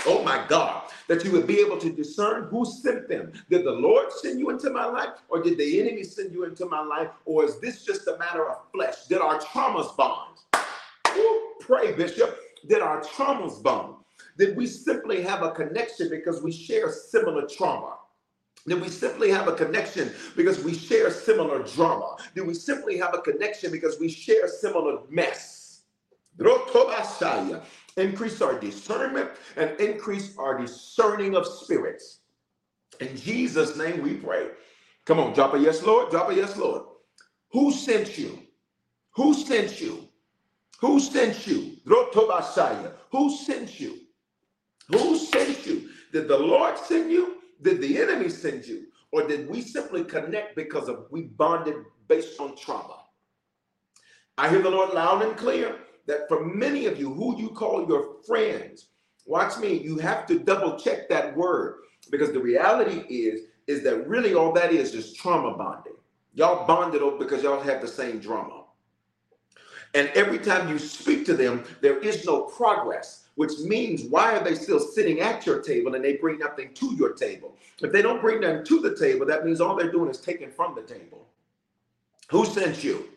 Oh my God that you would be able to discern who sent them. Did the Lord send you into my life, or did the enemy send you into my life, or is this just a matter of flesh? Did our traumas bond? Ooh, pray, Bishop. Did our traumas bond? Did we simply have a connection because we share similar trauma? Did we simply have a connection because we share similar drama? Did we simply have a connection because we share similar mess? increase our discernment, and increase our discerning of spirits. In Jesus' name we pray. Come on, drop a yes, Lord. Drop a yes, Lord. Who sent you? Who sent you? Who sent you? Who sent you? Who sent you? Did the Lord send you? Did the enemy send you? Or did we simply connect because of we bonded based on trauma? I hear the Lord loud and clear that for many of you who you call your friends, watch me, you have to double check that word because the reality is is that really all that is is trauma bonding. Y'all bonded over because y'all have the same drama. And every time you speak to them, there is no progress, which means why are they still sitting at your table and they bring nothing to your table? If they don't bring nothing to the table, that means all they're doing is taking from the table. Who sent you?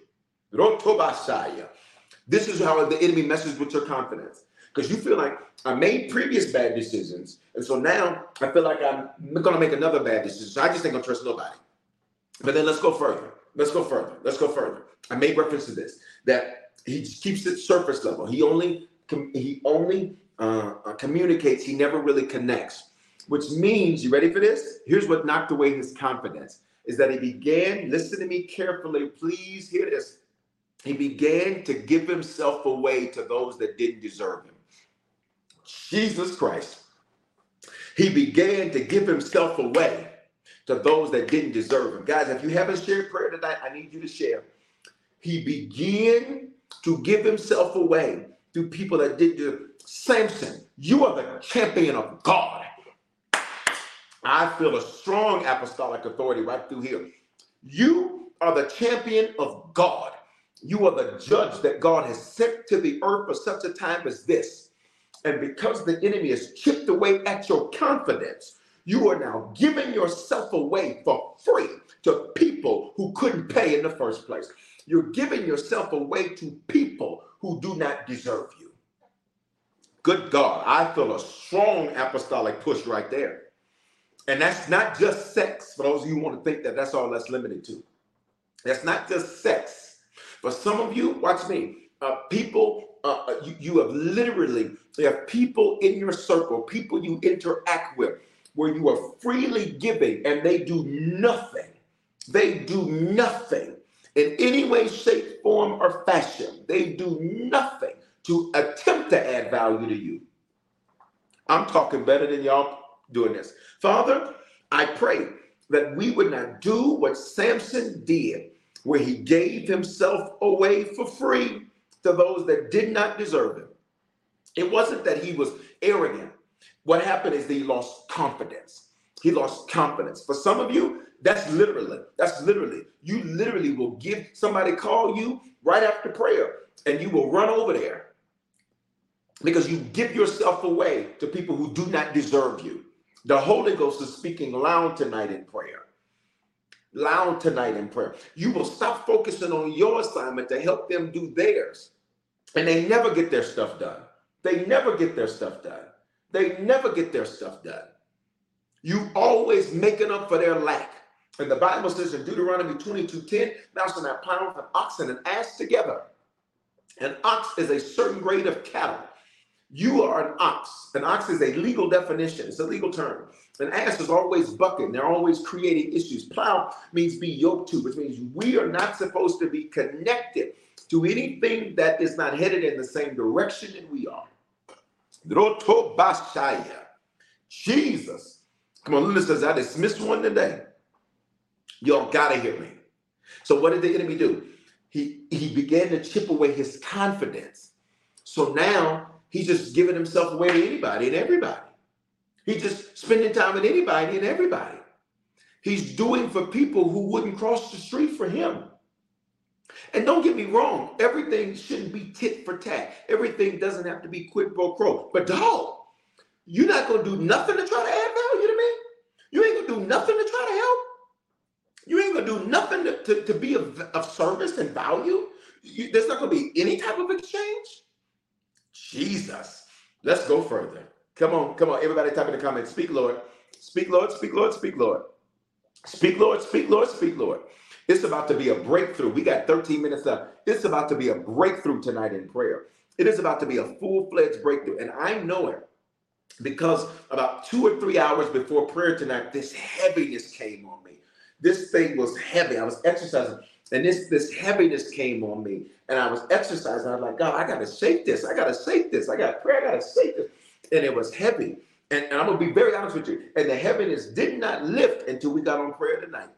This is how the enemy messes with your confidence. Because you feel like I made previous bad decisions. And so now I feel like I'm going to make another bad decision. So I just ain't to trust nobody. But then let's go further. Let's go further. Let's go further. I made reference to this that he keeps it surface level. He only he only uh, uh, communicates. He never really connects, which means you ready for this? Here's what knocked away his confidence: is that he began. Listen to me carefully, please. Hear this he began to give himself away to those that didn't deserve him. Jesus Christ. He began to give himself away to those that didn't deserve him. Guys, if you haven't shared prayer tonight, I need you to share. He began to give himself away to people that didn't Samson, you are the champion of God. I feel a strong apostolic authority right through here. You are the champion of God. You are the judge that God has sent to the earth for such a time as this. And because the enemy has chipped away at your confidence, you are now giving yourself away for free to people who couldn't pay in the first place. You're giving yourself away to people who do not deserve you. Good God, I feel a strong apostolic push right there. And that's not just sex, for those of you who want to think that that's all that's limited to. That's not just sex. For some of you, watch me, uh, people, uh, uh, you, you have literally, you have people in your circle, people you interact with, where you are freely giving and they do nothing. They do nothing in any way, shape, form, or fashion. They do nothing to attempt to add value to you. I'm talking better than y'all doing this. Father, I pray that we would not do what Samson did, where he gave himself away for free to those that did not deserve him. It wasn't that he was arrogant. What happened is that he lost confidence. He lost confidence. For some of you, that's literally, that's literally, you literally will give somebody call you right after prayer and you will run over there because you give yourself away to people who do not deserve you. The Holy Ghost is speaking loud tonight in prayer. Loud tonight in prayer. You will stop focusing on your assignment to help them do theirs. And they never get their stuff done. They never get their stuff done. They never get their stuff done. You always making up for their lack. And the Bible says in Deuteronomy 22 10, thou shalt not plow with an ox and an ass together. An ox is a certain grade of cattle. You are an ox. An ox is a legal definition, it's a legal term. An ass is always bucking, they're always creating issues. Plow means be yoked to, which means we are not supposed to be connected to anything that is not headed in the same direction that we are. Jesus. Come on, I dismissed one today. Y'all gotta hear me. So what did the enemy do? He he began to chip away his confidence. So now He's just giving himself away to anybody and everybody. He's just spending time with anybody and everybody. He's doing for people who wouldn't cross the street for him. And don't get me wrong, everything shouldn't be tit for tat. Everything doesn't have to be quid pro quo. But dog, you're not gonna do nothing to try to add value to me. You ain't gonna do nothing to try to help. You ain't gonna do nothing to, to, to be of, of service and value. You, there's not gonna be any type of exchange. Jesus. Let's go further. Come on, come on. Everybody type in the comments. Speak, Lord. Speak, Lord. Speak, Lord. Speak, Lord. Speak, Lord. Speak, Lord. Speak, Lord. It's about to be a breakthrough. We got 13 minutes left. It's about to be a breakthrough tonight in prayer. It is about to be a full fledged breakthrough. And I know it because about two or three hours before prayer tonight, this heaviness came on me. This thing was heavy. I was exercising. And this this heaviness came on me, and I was exercising. I was like, God, I gotta shake this. I gotta shake this. I got prayer. I gotta shake this. And it was heavy. And, and I'm gonna be very honest with you. And the heaviness did not lift until we got on prayer tonight.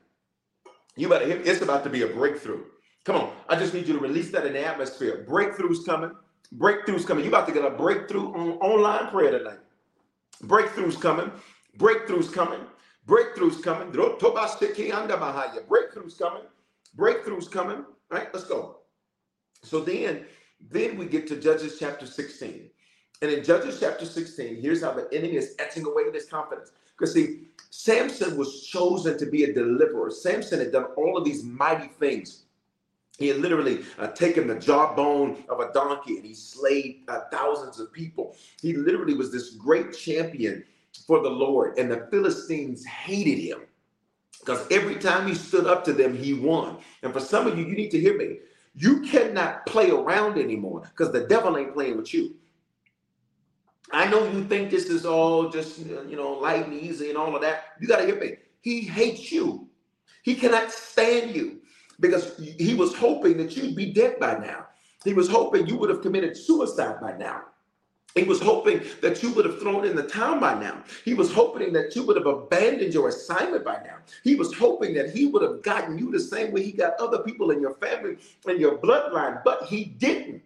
You better hear. It's about to be a breakthrough. Come on. I just need you to release that in the atmosphere. Breakthroughs coming. Breakthroughs coming. You about to get a breakthrough on online prayer tonight. Breakthroughs coming. Breakthroughs coming. Breakthroughs coming. Breakthroughs coming breakthroughs coming. Right? Let's go. So then, then we get to Judges chapter 16. And in Judges chapter 16, here's how the enemy is etching away his confidence. Because see, Samson was chosen to be a deliverer. Samson had done all of these mighty things. He had literally uh, taken the jawbone of a donkey and he slayed uh, thousands of people. He literally was this great champion for the Lord, and the Philistines hated him. Because every time he stood up to them, he won. And for some of you, you need to hear me. You cannot play around anymore because the devil ain't playing with you. I know you think this is all just, you know, light and easy and all of that. You got to hear me. He hates you. He cannot stand you. Because he was hoping that you'd be dead by now. He was hoping you would have committed suicide by now. He was hoping that you would have thrown in the towel by now. He was hoping that you would have abandoned your assignment by now. He was hoping that he would have gotten you the same way he got other people in your family and your bloodline, but he didn't.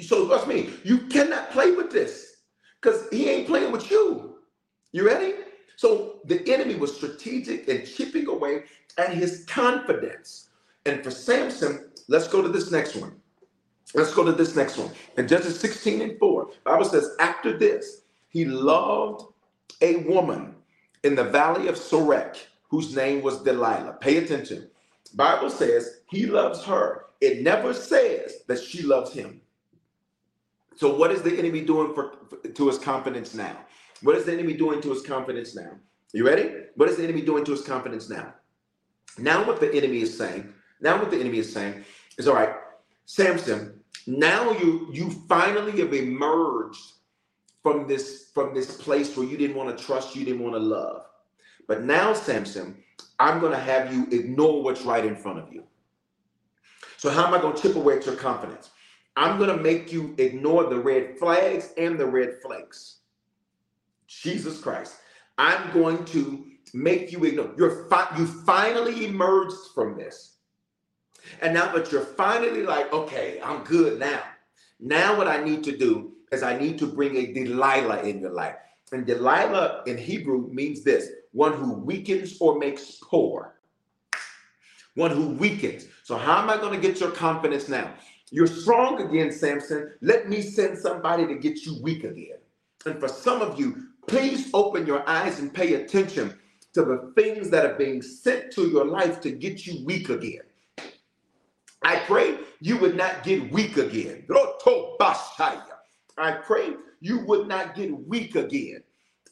So trust me, you cannot play with this because he ain't playing with you. You ready? So the enemy was strategic and chipping away at his confidence. And for Samson, let's go to this next one. Let's go to this next one. In Judges 16 and 4, Bible says, after this, he loved a woman in the valley of Sorek, whose name was Delilah. Pay attention. Bible says he loves her. It never says that she loves him. So what is the enemy doing for, for to his confidence now? What is the enemy doing to his confidence now? You ready? What is the enemy doing to his confidence now? Now what the enemy is saying, now what the enemy is saying is all right, Samson, now you you finally have emerged from this from this place where you didn't want to trust, you didn't want to love. But now, Samson, I'm going to have you ignore what's right in front of you. So how am I going to chip away at your confidence? I'm going to make you ignore the red flags and the red flakes. Jesus Christ. I'm going to make you ignore. You're fi- you finally emerged from this. And now that you're finally like, okay, I'm good now. Now, what I need to do is I need to bring a Delilah in your life. And Delilah in Hebrew means this one who weakens or makes poor. One who weakens. So, how am I going to get your confidence now? You're strong again, Samson. Let me send somebody to get you weak again. And for some of you, please open your eyes and pay attention to the things that are being sent to your life to get you weak again. I pray you would not get weak again. I pray you would not get weak again.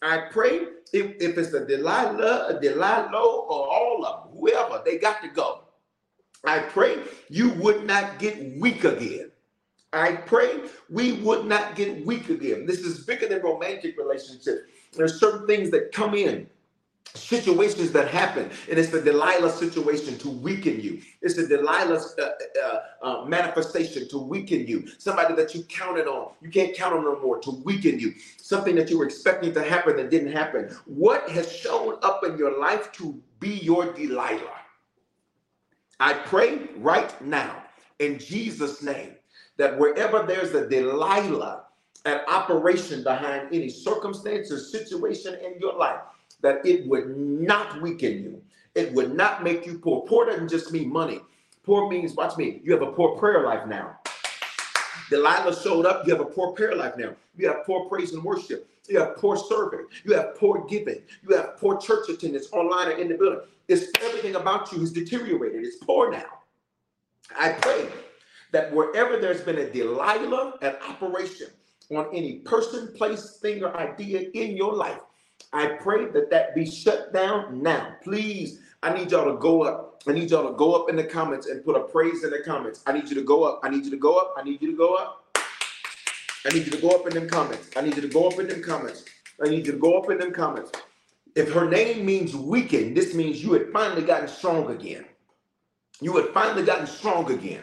I pray if, if it's a Delilah, a Delilah, or all of them, whoever, they got to go. I pray you would not get weak again. I pray we would not get weak again. This is bigger than romantic relationships. There's certain things that come in situations that happen and it's the delilah situation to weaken you. It's the delilah's uh, uh, uh, manifestation to weaken you. Somebody that you counted on. You can't count on no more to weaken you. Something that you were expecting to happen that didn't happen. What has shown up in your life to be your delilah? I pray right now in jesus name that wherever there's a delilah an operation behind any circumstance or situation in your life that it would not weaken you. It would not make you poor. Poor doesn't just mean money. Poor means, watch me, you have a poor prayer life now. Delilah showed up, you have a poor prayer life now. You have poor praise and worship. You have poor serving. You have poor giving. You have poor church attendance online or in the building. It's everything about you is deteriorated. It's poor now. I pray that wherever there's been a Delilah, an operation on any person, place, thing, or idea in your life, I pray that that be shut down now. Please, I need y'all to go up. I need y'all to go up in the comments and put a praise in the comments. I need you to go up. I need you to go up. I need you to go up. I need you to go up in them comments. I need you to go up in them comments. I need you to go up in them comments. If her name means weakened, this means you had finally gotten strong again. You had finally gotten strong again.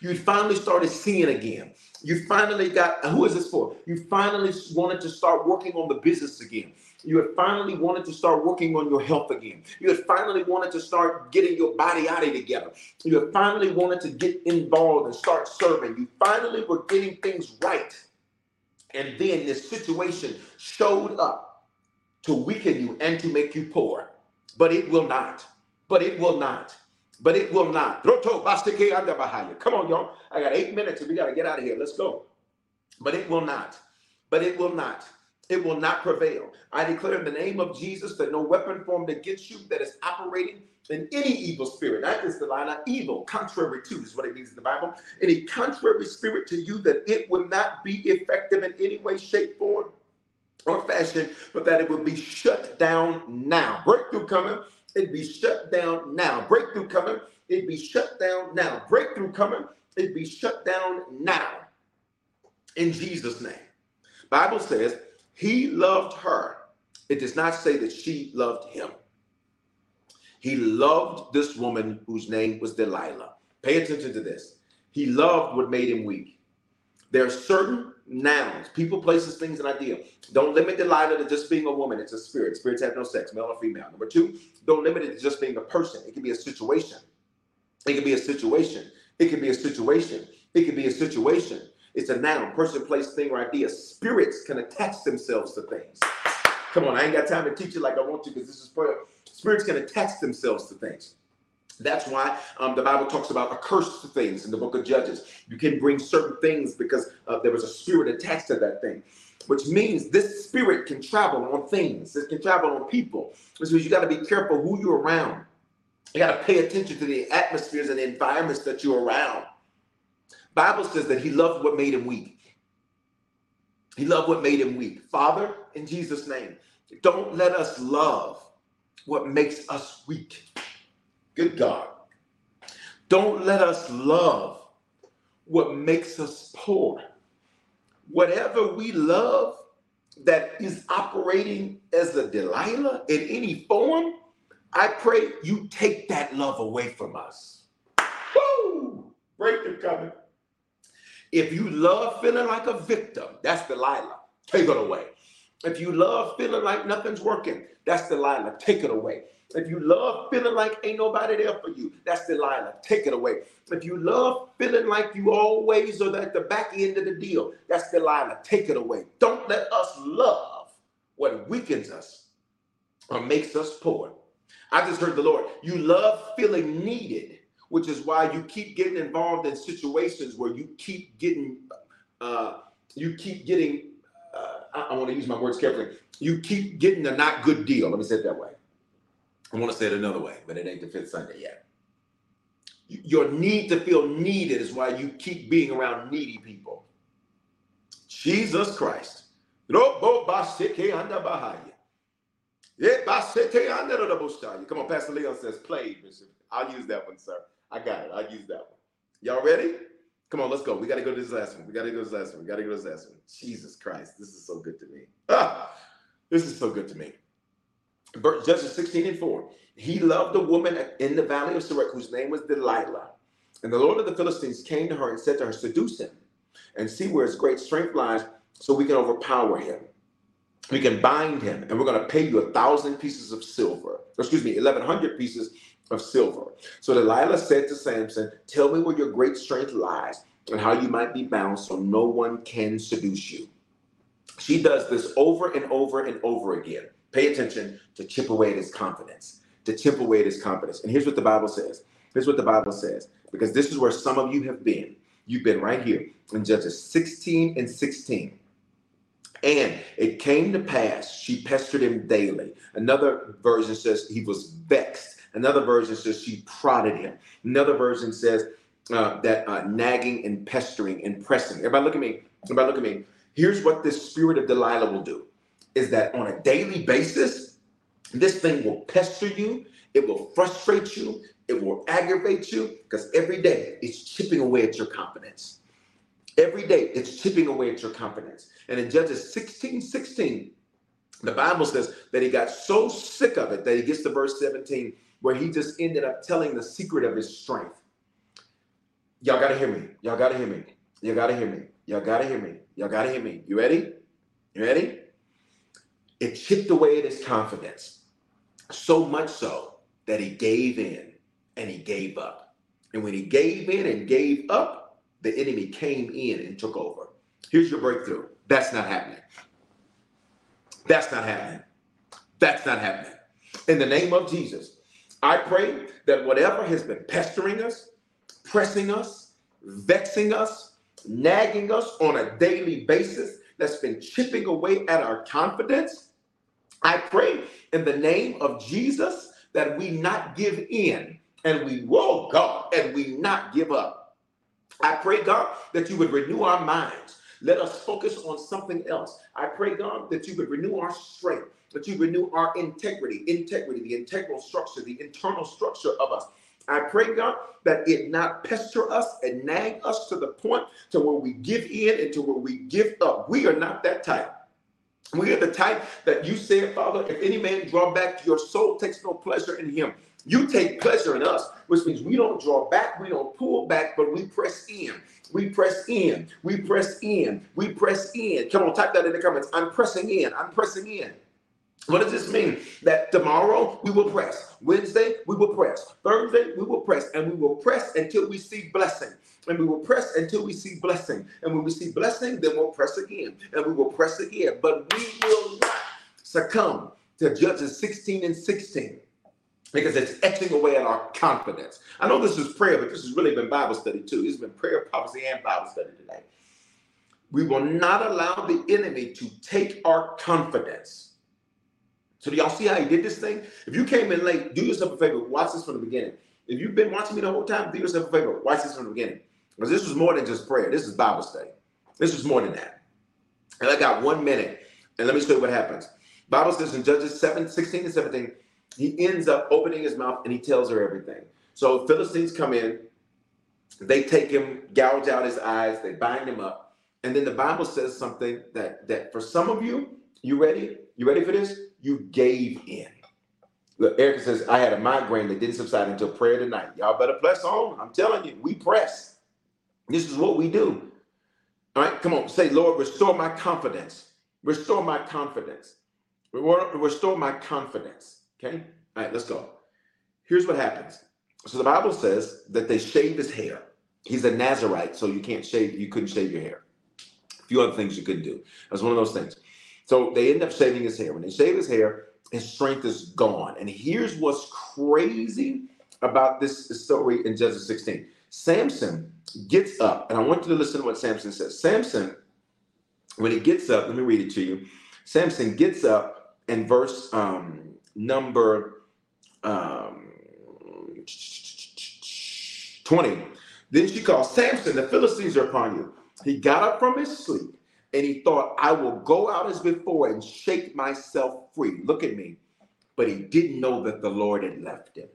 You finally started seeing again. You finally got, who is this for? You finally wanted to start working on the business again. You had finally wanted to start working on your health again. You had finally wanted to start getting your body out of together. You had finally wanted to get involved and start serving. You finally were getting things right. And then this situation showed up to weaken you and to make you poor. But it will not. But it will not but it will not. Come on, y'all. I got eight minutes and we got to get out of here. Let's go. But it will not. But it will not. It will not prevail. I declare in the name of Jesus that no weapon formed against you that is operating in any evil spirit, not just the line of evil, contrary to is what it means in the Bible. Any contrary spirit to you, that it will not be effective in any way, shape, form, or fashion, but that it will be shut down now. Breakthrough coming It'd be shut down now. Breakthrough coming. It'd be shut down now. Breakthrough coming. It'd be shut down now. In Jesus' name. Bible says he loved her. It does not say that she loved him. He loved this woman whose name was Delilah. Pay attention to this. He loved what made him weak. There are certain nouns, people, places, things, and ideas. Don't limit the Delilah to just being a woman. It's a spirit. Spirits have no sex, male or female. Number two, don't limit it to just being a person. It can be a situation. It can be a situation. It can be a situation. It can be a situation. It's a noun, person, place, thing, or idea. Spirits can attach themselves to things. Come on, I ain't got time to teach you like I want to because this is prayer. Spirits can attach themselves to things. That's why um, the Bible talks about accursed things in the book of Judges. You can bring certain things because uh, there was a spirit attached to that thing, which means this spirit can travel on things. It can travel on people. Which means you got to be careful who you're around. You got to pay attention to the atmospheres and the environments that you're around. Bible says that he loved what made him weak. He loved what made him weak. Father, in Jesus' name, don't let us love what makes us weak. Good God. Don't let us love what makes us poor. Whatever we love that is operating as a Delilah in any form, I pray you take that love away from us. Woo! Breakthrough coming. If you love feeling like a victim, that's Delilah. Take it away. If you love feeling like nothing's working, that's Delilah. Take it away. If you love feeling like ain't nobody there for you, that's Delilah. Take it away. If you love feeling like you always are at the back end of the deal, that's Delilah. Take it away. Don't let us love what weakens us or makes us poor. I just heard the Lord. You love feeling needed which is why you keep getting involved in situations where you keep getting, uh, you keep getting, uh, I, I want to use my words carefully. You keep getting a not good deal. Let me say it that way. I want to say it another way, but it ain't the fifth Sunday yet. Your need to feel needed is why you keep being around needy people. Jesus Christ. Come on, Pastor Leon says, play, Bishop. I'll use that one, sir. I got it. I'll use that one. Y'all ready? Come on, let's go. We got to go to this last one. We got to go to this last one. We got to go to this last one. Jesus Christ, this is so good to me. Ah, this is so good to me. Judges 16 and 4. He loved a woman in the valley of Sorek whose name was Delilah. And the Lord of the Philistines came to her and said to her, Seduce him and see where his great strength lies so we can overpower him. We can bind him and we're going to pay you a thousand pieces of silver. Excuse me, 1100 pieces of silver. So Delilah said to Samson, Tell me where your great strength lies and how you might be bound so no one can seduce you. She does this over and over and over again. Pay attention to chip away at his confidence, to chip away at his confidence. And here's what the Bible says. Here's what the Bible says, because this is where some of you have been. You've been right here in Judges 16 and 16. And it came to pass, she pestered him daily. Another version says he was vexed Another version says she prodded him. Another version says uh, that uh, nagging and pestering and pressing. Everybody look at me. Everybody look at me. Here's what this spirit of Delilah will do is that on a daily basis, this thing will pester you. It will frustrate you. It will aggravate you because every day it's chipping away at your confidence. Every day it's chipping away at your confidence. And in Judges 16 16, the Bible says that he got so sick of it that he gets to verse 17 where he just ended up telling the secret of his strength. Y'all gotta hear me. Y'all gotta hear me. Y'all gotta hear me. Y'all gotta hear me. Y'all gotta hear me. You ready? You ready? It chipped away at his confidence, so much so that he gave in and he gave up. And when he gave in and gave up, the enemy came in and took over. Here's your breakthrough. That's not happening. That's not happening. That's not happening. In the name of Jesus, I pray that whatever has been pestering us, pressing us, vexing us, nagging us on a daily basis, that's been chipping away at our confidence, I pray in the name of Jesus that we not give in and we, whoa, God, and we not give up. I pray, God, that you would renew our minds. Let us focus on something else. I pray, God, that you would renew our strength that you renew our integrity, integrity, the integral structure, the internal structure of us. I pray, God, that it not pester us and nag us to the point to where we give in and to where we give up. We are not that type. We are the type that you said, Father, if any man draw back, your soul takes no pleasure in him. You take pleasure in us, which means we don't draw back, we don't pull back, but we press in. We press in. We press in. We press in. Come on, type that in the comments. I'm pressing in. I'm pressing in. What does this mean? That tomorrow we will press. Wednesday we will press. Thursday we will press. And we will press until we see blessing. And we will press until we see blessing. And when we see blessing, then we'll press again. And we will press again. But we will not succumb to Judges 16 and 16 because it's etching away at our confidence. I know this is prayer, but this has really been Bible study too. Has been prayer, prophecy, and Bible study today. We will not allow the enemy to take our confidence. So do y'all see how he did this thing? If you came in late, do yourself a favor. Watch this from the beginning. If you've been watching me the whole time, do yourself a favor. Watch this from the beginning. Because this was more than just prayer. This is Bible study. This was more than that. And I got one minute. And let me show you what happens. Bible says in Judges 7, 16 and 17, he ends up opening his mouth and he tells her everything. So Philistines come in, they take him, gouge out his eyes, they bind him up. And then the Bible says something that that for some of you, you ready? You ready for this? You gave in. Look, Erica says, I had a migraine that didn't subside until prayer tonight. Y'all better press on. I'm telling you, we press. This is what we do. All right, come on, say, Lord, restore my confidence. Restore my confidence. Restore my confidence. Okay? All right, let's go. Here's what happens. So the Bible says that they shaved his hair. He's a Nazarite, so you can't shave, you couldn't shave your hair. A few other things you couldn't do. That's one of those things. So they end up shaving his hair. When they shave his hair, his strength is gone. And here's what's crazy about this story in Genesis 16. Samson gets up, and I want you to listen to what Samson says. Samson, when he gets up, let me read it to you. Samson gets up in verse um, number um, 20. Then she called Samson, the Philistines are upon you. He got up from his sleep and he thought, I will go out as before and shake myself free. Look at me. But he didn't know that the Lord had left him.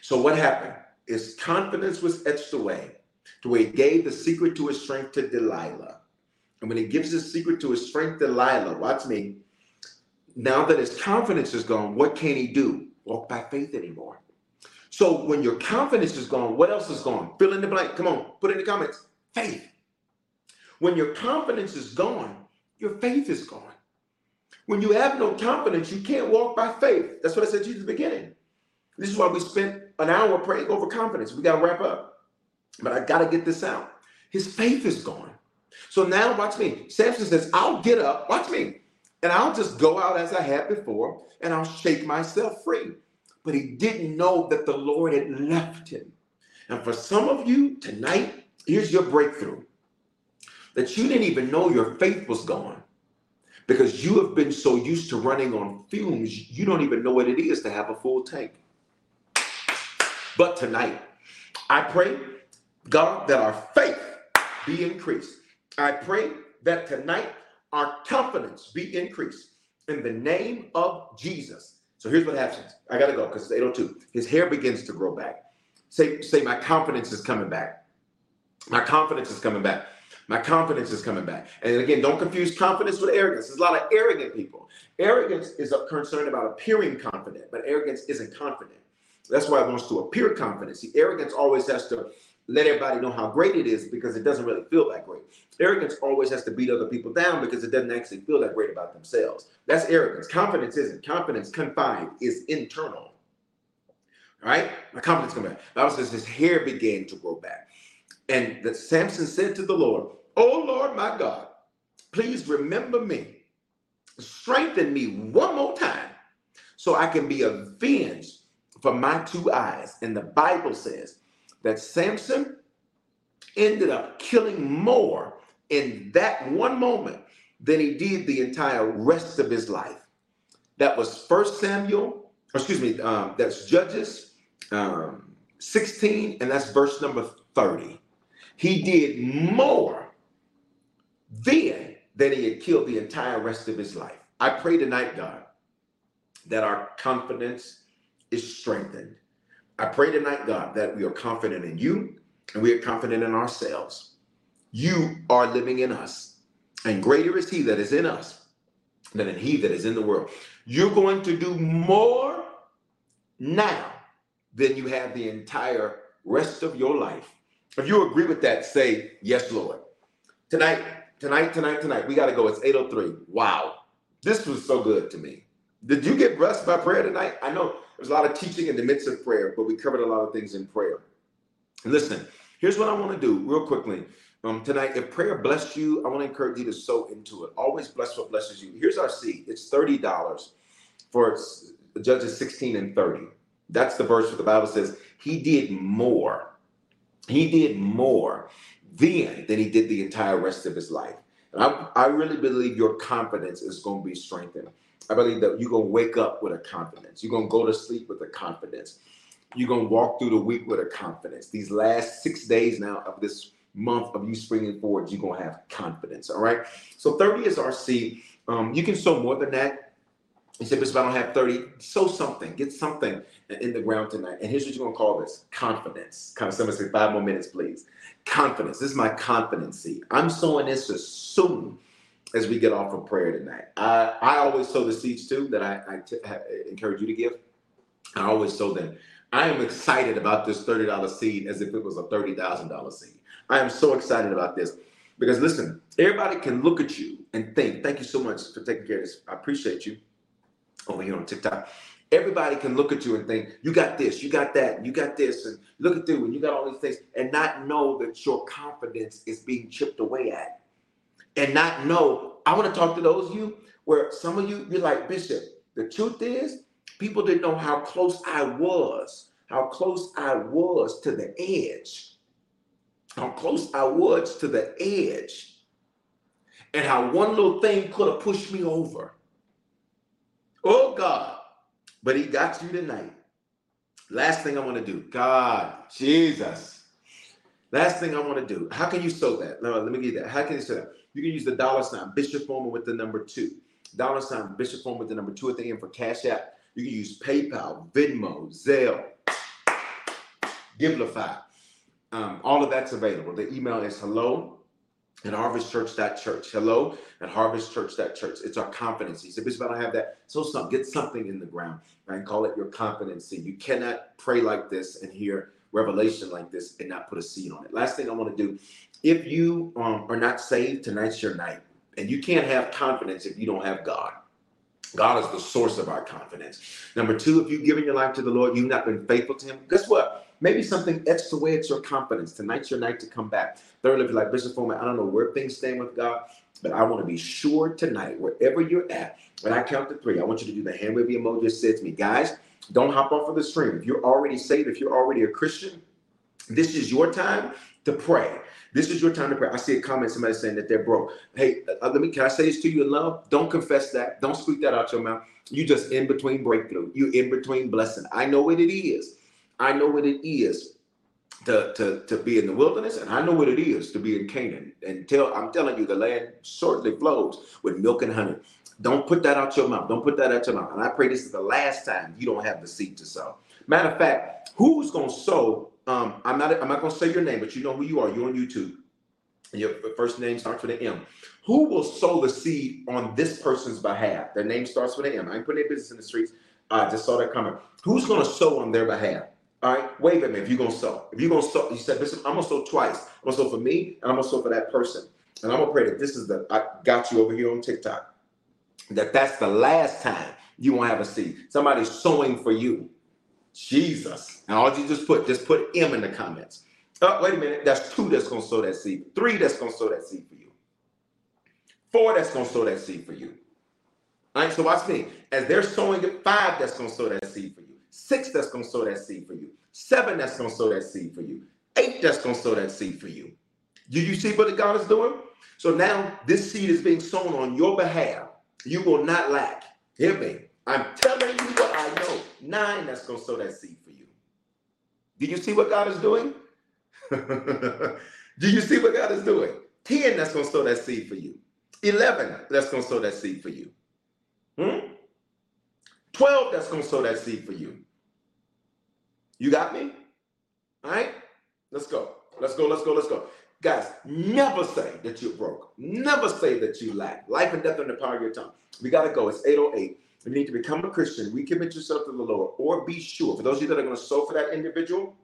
So what happened? His confidence was etched away to where he gave the secret to his strength to Delilah. And when he gives the secret to his strength, Delilah, watch me, now that his confidence is gone, what can he do? Walk by faith anymore. So when your confidence is gone, what else is gone? Fill in the blank. Come on, put in the comments. Faith. When your confidence is gone, your faith is gone. When you have no confidence, you can't walk by faith. That's what I said to you at the beginning. This is why we spent an hour praying over confidence. We got to wrap up. But I got to get this out. His faith is gone. So now watch me. Samson says, I'll get up. Watch me and I'll just go out as I had before and I'll shake myself free. But he didn't know that the Lord had left him. And for some of you tonight, here's your breakthrough that you didn't even know your faith was gone because you have been so used to running on fumes, you don't even know what it is to have a full tank. But tonight, I pray, God, that our faith be increased. I pray that tonight our confidence be increased in the name of Jesus. So here's what happens. I gotta go because it's 802. His hair begins to grow back. Say, say, my confidence is coming back. My confidence is coming back. My confidence is coming back. And again, don't confuse confidence with arrogance. There's a lot of arrogant people. Arrogance is a concern about appearing confident, but arrogance isn't confident. That's why it wants to appear confident. See, arrogance always has to let everybody know how great it is because it doesn't really feel that great. Arrogance always has to beat other people down because it doesn't actually feel that great about themselves. That's arrogance. Confidence isn't. Confidence confined is internal. Right? My confidence come back. Bible says his hair began to grow back. And that Samson said to the Lord, Oh Lord my God, please remember me. Strengthen me one more time so I can be avenged for my two eyes. And the Bible says that Samson ended up killing more in that one moment than he did the entire rest of his life. That was First Samuel, excuse me, um, that's Judges um, 16, and that's verse number 30. He did more then than he had killed the entire rest of his life. I pray tonight, God, that our confidence is strengthened I pray tonight, God, that we are confident in you and we are confident in ourselves. You are living in us, and greater is He that is in us than in He that is in the world. You're going to do more now, than you have the entire rest of your life. If you agree with that, say, Yes, Lord. Tonight, tonight, tonight, tonight, we got to go. It's 8.03. Wow. This was so good to me. Did you get blessed by prayer tonight? I know there's a lot of teaching in the midst of prayer, but we covered a lot of things in prayer. Listen, here's what I want to do real quickly. Um, tonight, if prayer blessed you, I want to encourage you to sow into it. Always bless what blesses you. Here's our seed. It's $30 for Judges 16 and 30. That's the verse where the Bible says he did more. He did more then than he did the entire rest of his life. I, I really believe your confidence is going to be strengthened. I believe that you're going to wake up with a confidence. You're going to go to sleep with a confidence. You're going to walk through the week with a confidence. These last six days now of this month of you springing forward, you're going to have confidence. All right. So 30 is our seed. Um, you can sow more than that. You said, Bishop, I don't have 30. Sow something. Get something in the ground tonight. And here's what you're going to call this confidence. Of somebody say, five more minutes, please. Confidence. This is my seed. I'm sowing this as soon as we get off of prayer tonight. I, I always sow the seeds too that I, I t- encourage you to give. I always sow them. I am excited about this $30 seed as if it was a $30,000 seed. I am so excited about this because listen, everybody can look at you and think, thank you so much for taking care of this. I appreciate you over here on TikTok. Everybody can look at you and think, you got this, you got that, you got this, and look at you, and you got all these things, and not know that your confidence is being chipped away at and not know. I want to talk to those of you where some of you, you're like, Bishop, the truth is, people didn't know how close I was, how close I was to the edge, how close I was to the edge, and how one little thing could have pushed me over. Oh God. But he got you tonight. Last thing I want to do. God, Jesus. Last thing I want to do. How can you sow that? No, let me give you that. How can you sow that? You can use the dollar sign, Bishop Foreman with the number two. Dollar sign, Bishop Foreman with the number two at the end for Cash App. You can use PayPal, Venmo, Zelle, Givelify. Um, all of that's available. The email is hello at Harvest Church that church. Hello at Harvest Church that church. It's our. He said, Bishop, I don't have that. So some, get something in the ground and call it your confidence. You cannot pray like this and hear revelation like this and not put a seed on it. Last thing I want to do if you um, are not saved, tonight's your night. And you can't have confidence if you don't have God. God is the source of our confidence. Number two, if you've given your life to the Lord, you've not been faithful to Him, guess what? Maybe something etched away at your confidence. Tonight's your night to come back. Thirdly, if you're like Bishop Foreman, I don't know where things stand with God, but I want to be sure tonight, wherever you're at, when I count to three, I want you to do the hand wave emoji that says to me, guys, don't hop off of the stream. If you're already saved, if you're already a Christian, this is your time to pray. This is your time to pray. I see a comment, somebody saying that they're broke. Hey, uh, let me, can I say this to you in love? Don't confess that. Don't speak that out your mouth. You just in between breakthrough. You in between blessing. I know what it is. I know what it is to, to, to be in the wilderness, and I know what it is to be in Canaan. And tell I'm telling you, the land shortly flows with milk and honey. Don't put that out your mouth. Don't put that out your mouth. And I pray this is the last time you don't have the seed to sow. Matter of fact, who's gonna sow um, I'm not I'm not gonna say your name, but you know who you are. You're on YouTube. And your first name starts with an M. Who will sow the seed on this person's behalf? Their name starts with an M. I ain't putting their business in the streets. I just saw that coming. Who's gonna sow on their behalf? All right, wave at me if you're gonna sow. If you're gonna sow, you said, Listen, I'm gonna sow twice. I'm gonna sow for me, and I'm gonna sow for that person. And I'm gonna pray that this is the I got you over here on TikTok. That that's the last time you won't have a seed. Somebody's sowing for you. Jesus. And all you just put, just put M in the comments. Oh, wait a minute. That's two that's to sow that seed. Three that's to sow that seed for you. Four that's to sow that seed for you. All right, so watch me. As they're sowing it, five that's to sow that seed for you. Six that's going to sow that seed for you. Seven that's going to sow that seed for you. Eight that's going to sow that seed for you. Do you see what God is doing? So now this seed is being sown on your behalf. You will not lack. Hear me. I'm telling you what I know. Nine that's going to sow that seed for you. Do you see what God is doing? Do you see what God is doing? 10 that's going to sow that seed for you. 11 that's going to sow that seed for you. Hmm? 12 that's going to sow that seed for you. You got me? All right? Let's go. Let's go. Let's go. Let's go. Guys, never say that you're broke. Never say that you lack. Life and death are in the power of your tongue. We got to go. It's 808. you need to become a Christian, recommit yourself to the Lord, or be sure. For those of you that are going to sow for that individual,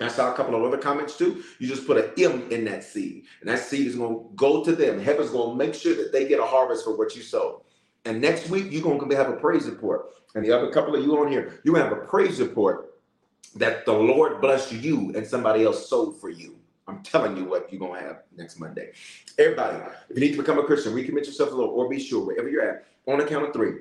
I saw a couple of other comments too. You just put an M in that seed, and that seed is going to go to them. Heaven's going to make sure that they get a harvest for what you sow. And next week, you're going to have a praise report. And the other couple of you on here, to have a praise report that the Lord blessed you and somebody else sowed for you. I'm telling you what you're to have next Monday. Everybody, if you need to become a Christian, recommit yourself to the Lord or be sure, wherever you're at, on the count of three,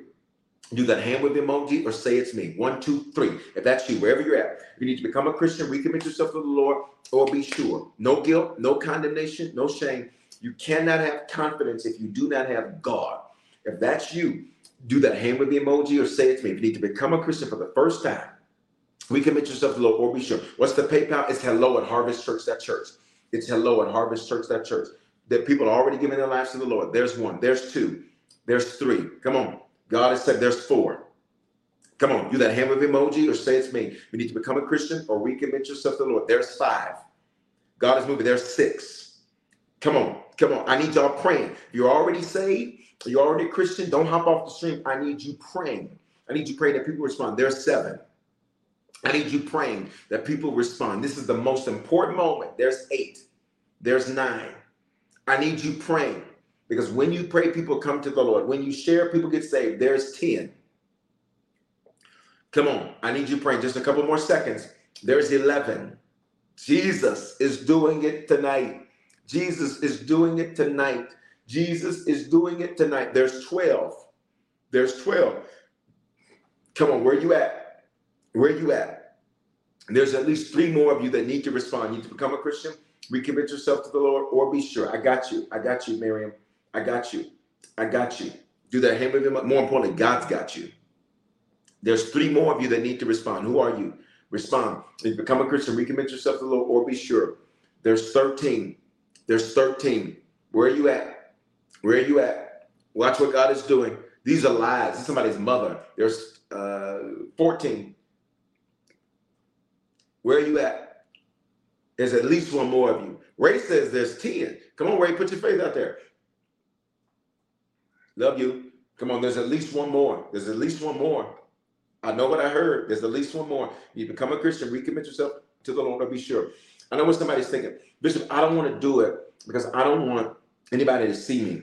do that hand wave emoji or say it's me. One, two, three. If that's you, wherever you're at, if you need to become a Christian, recommit yourself to the Lord, or be sure. No guilt, no condemnation, no shame. You cannot have confidence if you do not have God. If that's you, do that hand with the emoji or say it's me. If you need to become a Christian for the first time, recommit yourself to the Lord, or be sure. What's the PayPal? It's hello at Harvest Church, that church. It's hello at Harvest Church, that church. That people are already giving their lives to the Lord. There's one, there's two, there's three. Come on. God has said there's four. Come on, do that hand with emoji or say it's me. You need to become a Christian or recommit yourself to the Lord. There's five. God is moving. There's six. Come on, come on. I need y'all praying. You're already saved. You're already a Christian. Don't hop off the stream. I need you praying. I need you praying that people respond. There's seven. I need you praying that people respond. This is the most important moment. There's eight. There's nine. I need you praying because when you pray, people come to the Lord. When you share, people get saved. There's 10. Come on. I need you praying just a couple more seconds. There's 11. Jesus is doing it tonight. Jesus is doing it tonight. Jesus is doing it tonight. There's 12. There's 12. Come on, where are you at? Where are you at? There's at least three more of you that need to respond. You need to become a Christian, recommit yourself to the Lord, or be sure. I got you. I got you, Miriam. I got you. I got you. Do that hand with him. More importantly, God's got you. There's three more of you that need to respond. Who are you? Respond. If you become a Christian, recommit yourself to the Lord, or be sure. There's 13. There's 13. Where are you at? Where are you at? Watch what God is doing. These are lies. This is somebody's mother. There's uh, 14. Where are you at? There's at least one more of you. Ray says there's 10. Come on, Ray, put your faith out there. Love you. Come on, there's at least one more. There's at least one more. I know what I heard. There's at least one more. You become a Christian, recommit yourself to the Lord, be sure. I know what somebody's thinking. Bishop, I don't want to do it because I don't want anybody to see me.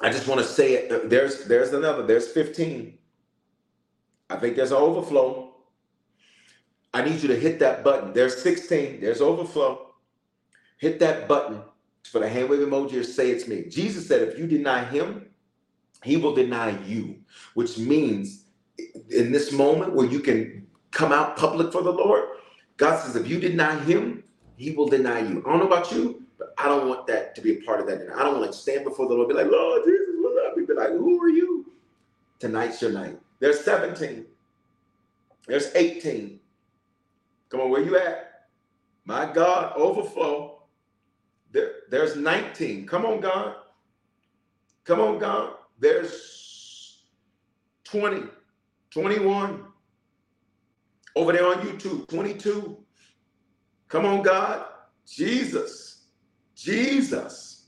I just want to say it. There's there's another. There's 15. I think there's an overflow. I need you to hit that button. There's 16. There's overflow. Hit that button for the hand wave emoji or say it's me. Jesus said, if you deny him, he will deny you, which means in this moment where you can come out public for the Lord, God says, if you deny him, he will deny you. I don't know about you, but I don't want that to be a part of that. I don't want to stand before the Lord be like, Lord Jesus, what up? Be like, who are you? Tonight's your night. There's 17. There's 18. Come on, where you at? My God, overflow. There, there's 19. Come on, God. Come on, God. There's 20, 21. Over there on YouTube, 22. Come on, God. Jesus. Jesus.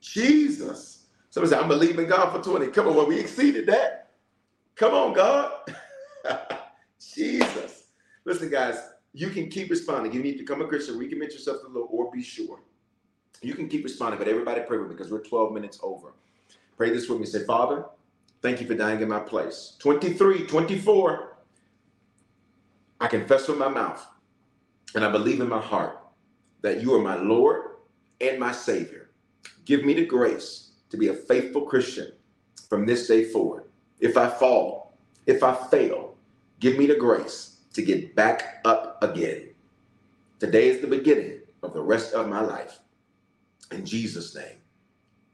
Jesus. Somebody say, I'm believing God for 20. Come on, well, we exceeded that. Come on, God. Jesus. Listen, guys, you can keep responding. You need to become a Christian, recommit yourself to the Lord, or be sure. You can keep responding, but everybody pray with me because we're 12 minutes over. Pray this with me. Say, Father, thank you for dying in my place. 23, 24. I confess with my mouth and I believe in my heart that you are my Lord and my Savior. Give me the grace to be a faithful Christian from this day forward. If I fall, if I fail, give me the grace to get back up again. Today is the beginning of the rest of my life. In Jesus' name,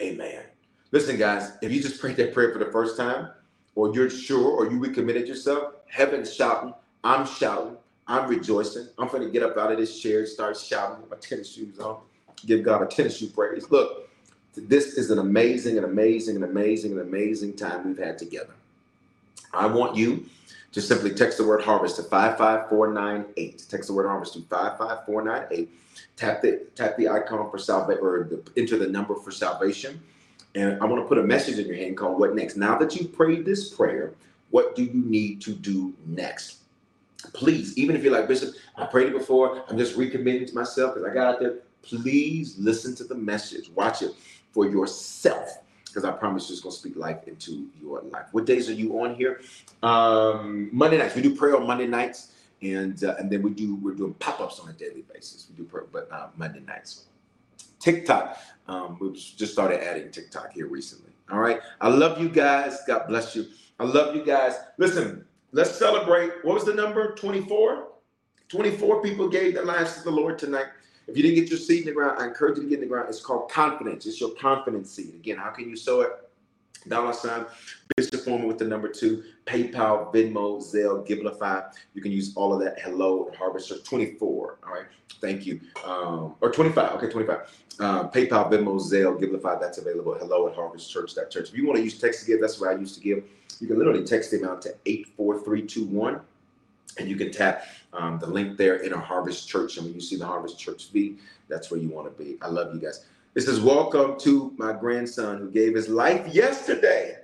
amen. Listen, guys, if you just prayed that prayer for the first time, or you're sure, or you recommitted yourself, heaven's shouting, I'm shouting, I'm rejoicing. I'm going to get up out of this chair and start shouting with my tennis shoes on, give God a tennis shoe praise. Look, this is an amazing, and amazing, and amazing, and amazing time we've had together. I want you to simply text the word harvest to 55498. Text the word harvest to 55498. Tap the tap the icon for salvation or the, enter the number for salvation And I want to put a message in your hand called What Next? Now that you've prayed this prayer, what do you need to do next? Please, even if you're like, Bishop, I prayed it before, I'm just recommitting to myself because I got out there. Please listen to the message, watch it for yourself because I promise you it's going to speak life into your life. What days are you on here? Um, Monday nights. We do prayer on Monday nights, and uh, and then we do we're doing pop ups on a daily basis. We do prayer, but uh, Monday nights. TikTok. Um, we just started adding TikTok here recently. All right. I love you guys. God bless you. I love you guys. Listen, let's celebrate. What was the number? 24? 24 people gave their lives to the Lord tonight. If you didn't get your seed in the ground, I encourage you to get in the ground. It's called confidence. It's your confidence seed. Again, how can you sow it? Dollar sign, Bishop Foreman with the number two, PayPal, Venmo, Zelle, Givelify. You can use all of that. Hello, Harvest Church 24. All right. Thank you. Um, or 25. Okay, 25. Um, PayPal, Venmo, Zelle, Givelify. That's available. Hello at Harvest Church. That church. If you want to use text to give, that's what I used to give. You can literally text the amount to 84321 and you can tap um, the link there in a Harvest Church. And when you see the Harvest Church V, that's where you want to be. I love you guys. This is welcome to my grandson who gave his life yesterday,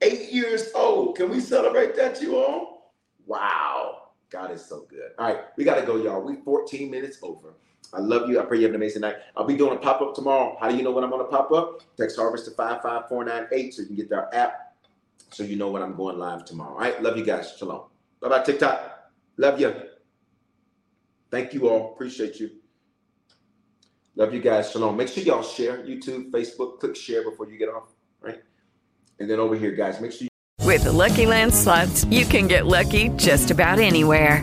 eight years old. Can we celebrate that, you all? Wow. God is so good. All right, we got to go, y'all. We 14 minutes over. I love you. I pray you have an amazing night. I'll be doing a pop up tomorrow. How do you know when I'm going to pop up? Text Harvest to 55498 so you can get our app so you know when I'm going live tomorrow. All right, love you guys. Shalom. Bye bye, TikTok. Love you. Thank you all. Appreciate you. Love you guys. Shalom. Make sure y'all share YouTube, Facebook. Click share before you get off, right? And then over here, guys, make sure you. With the Lucky Land slots, you can get lucky just about anywhere.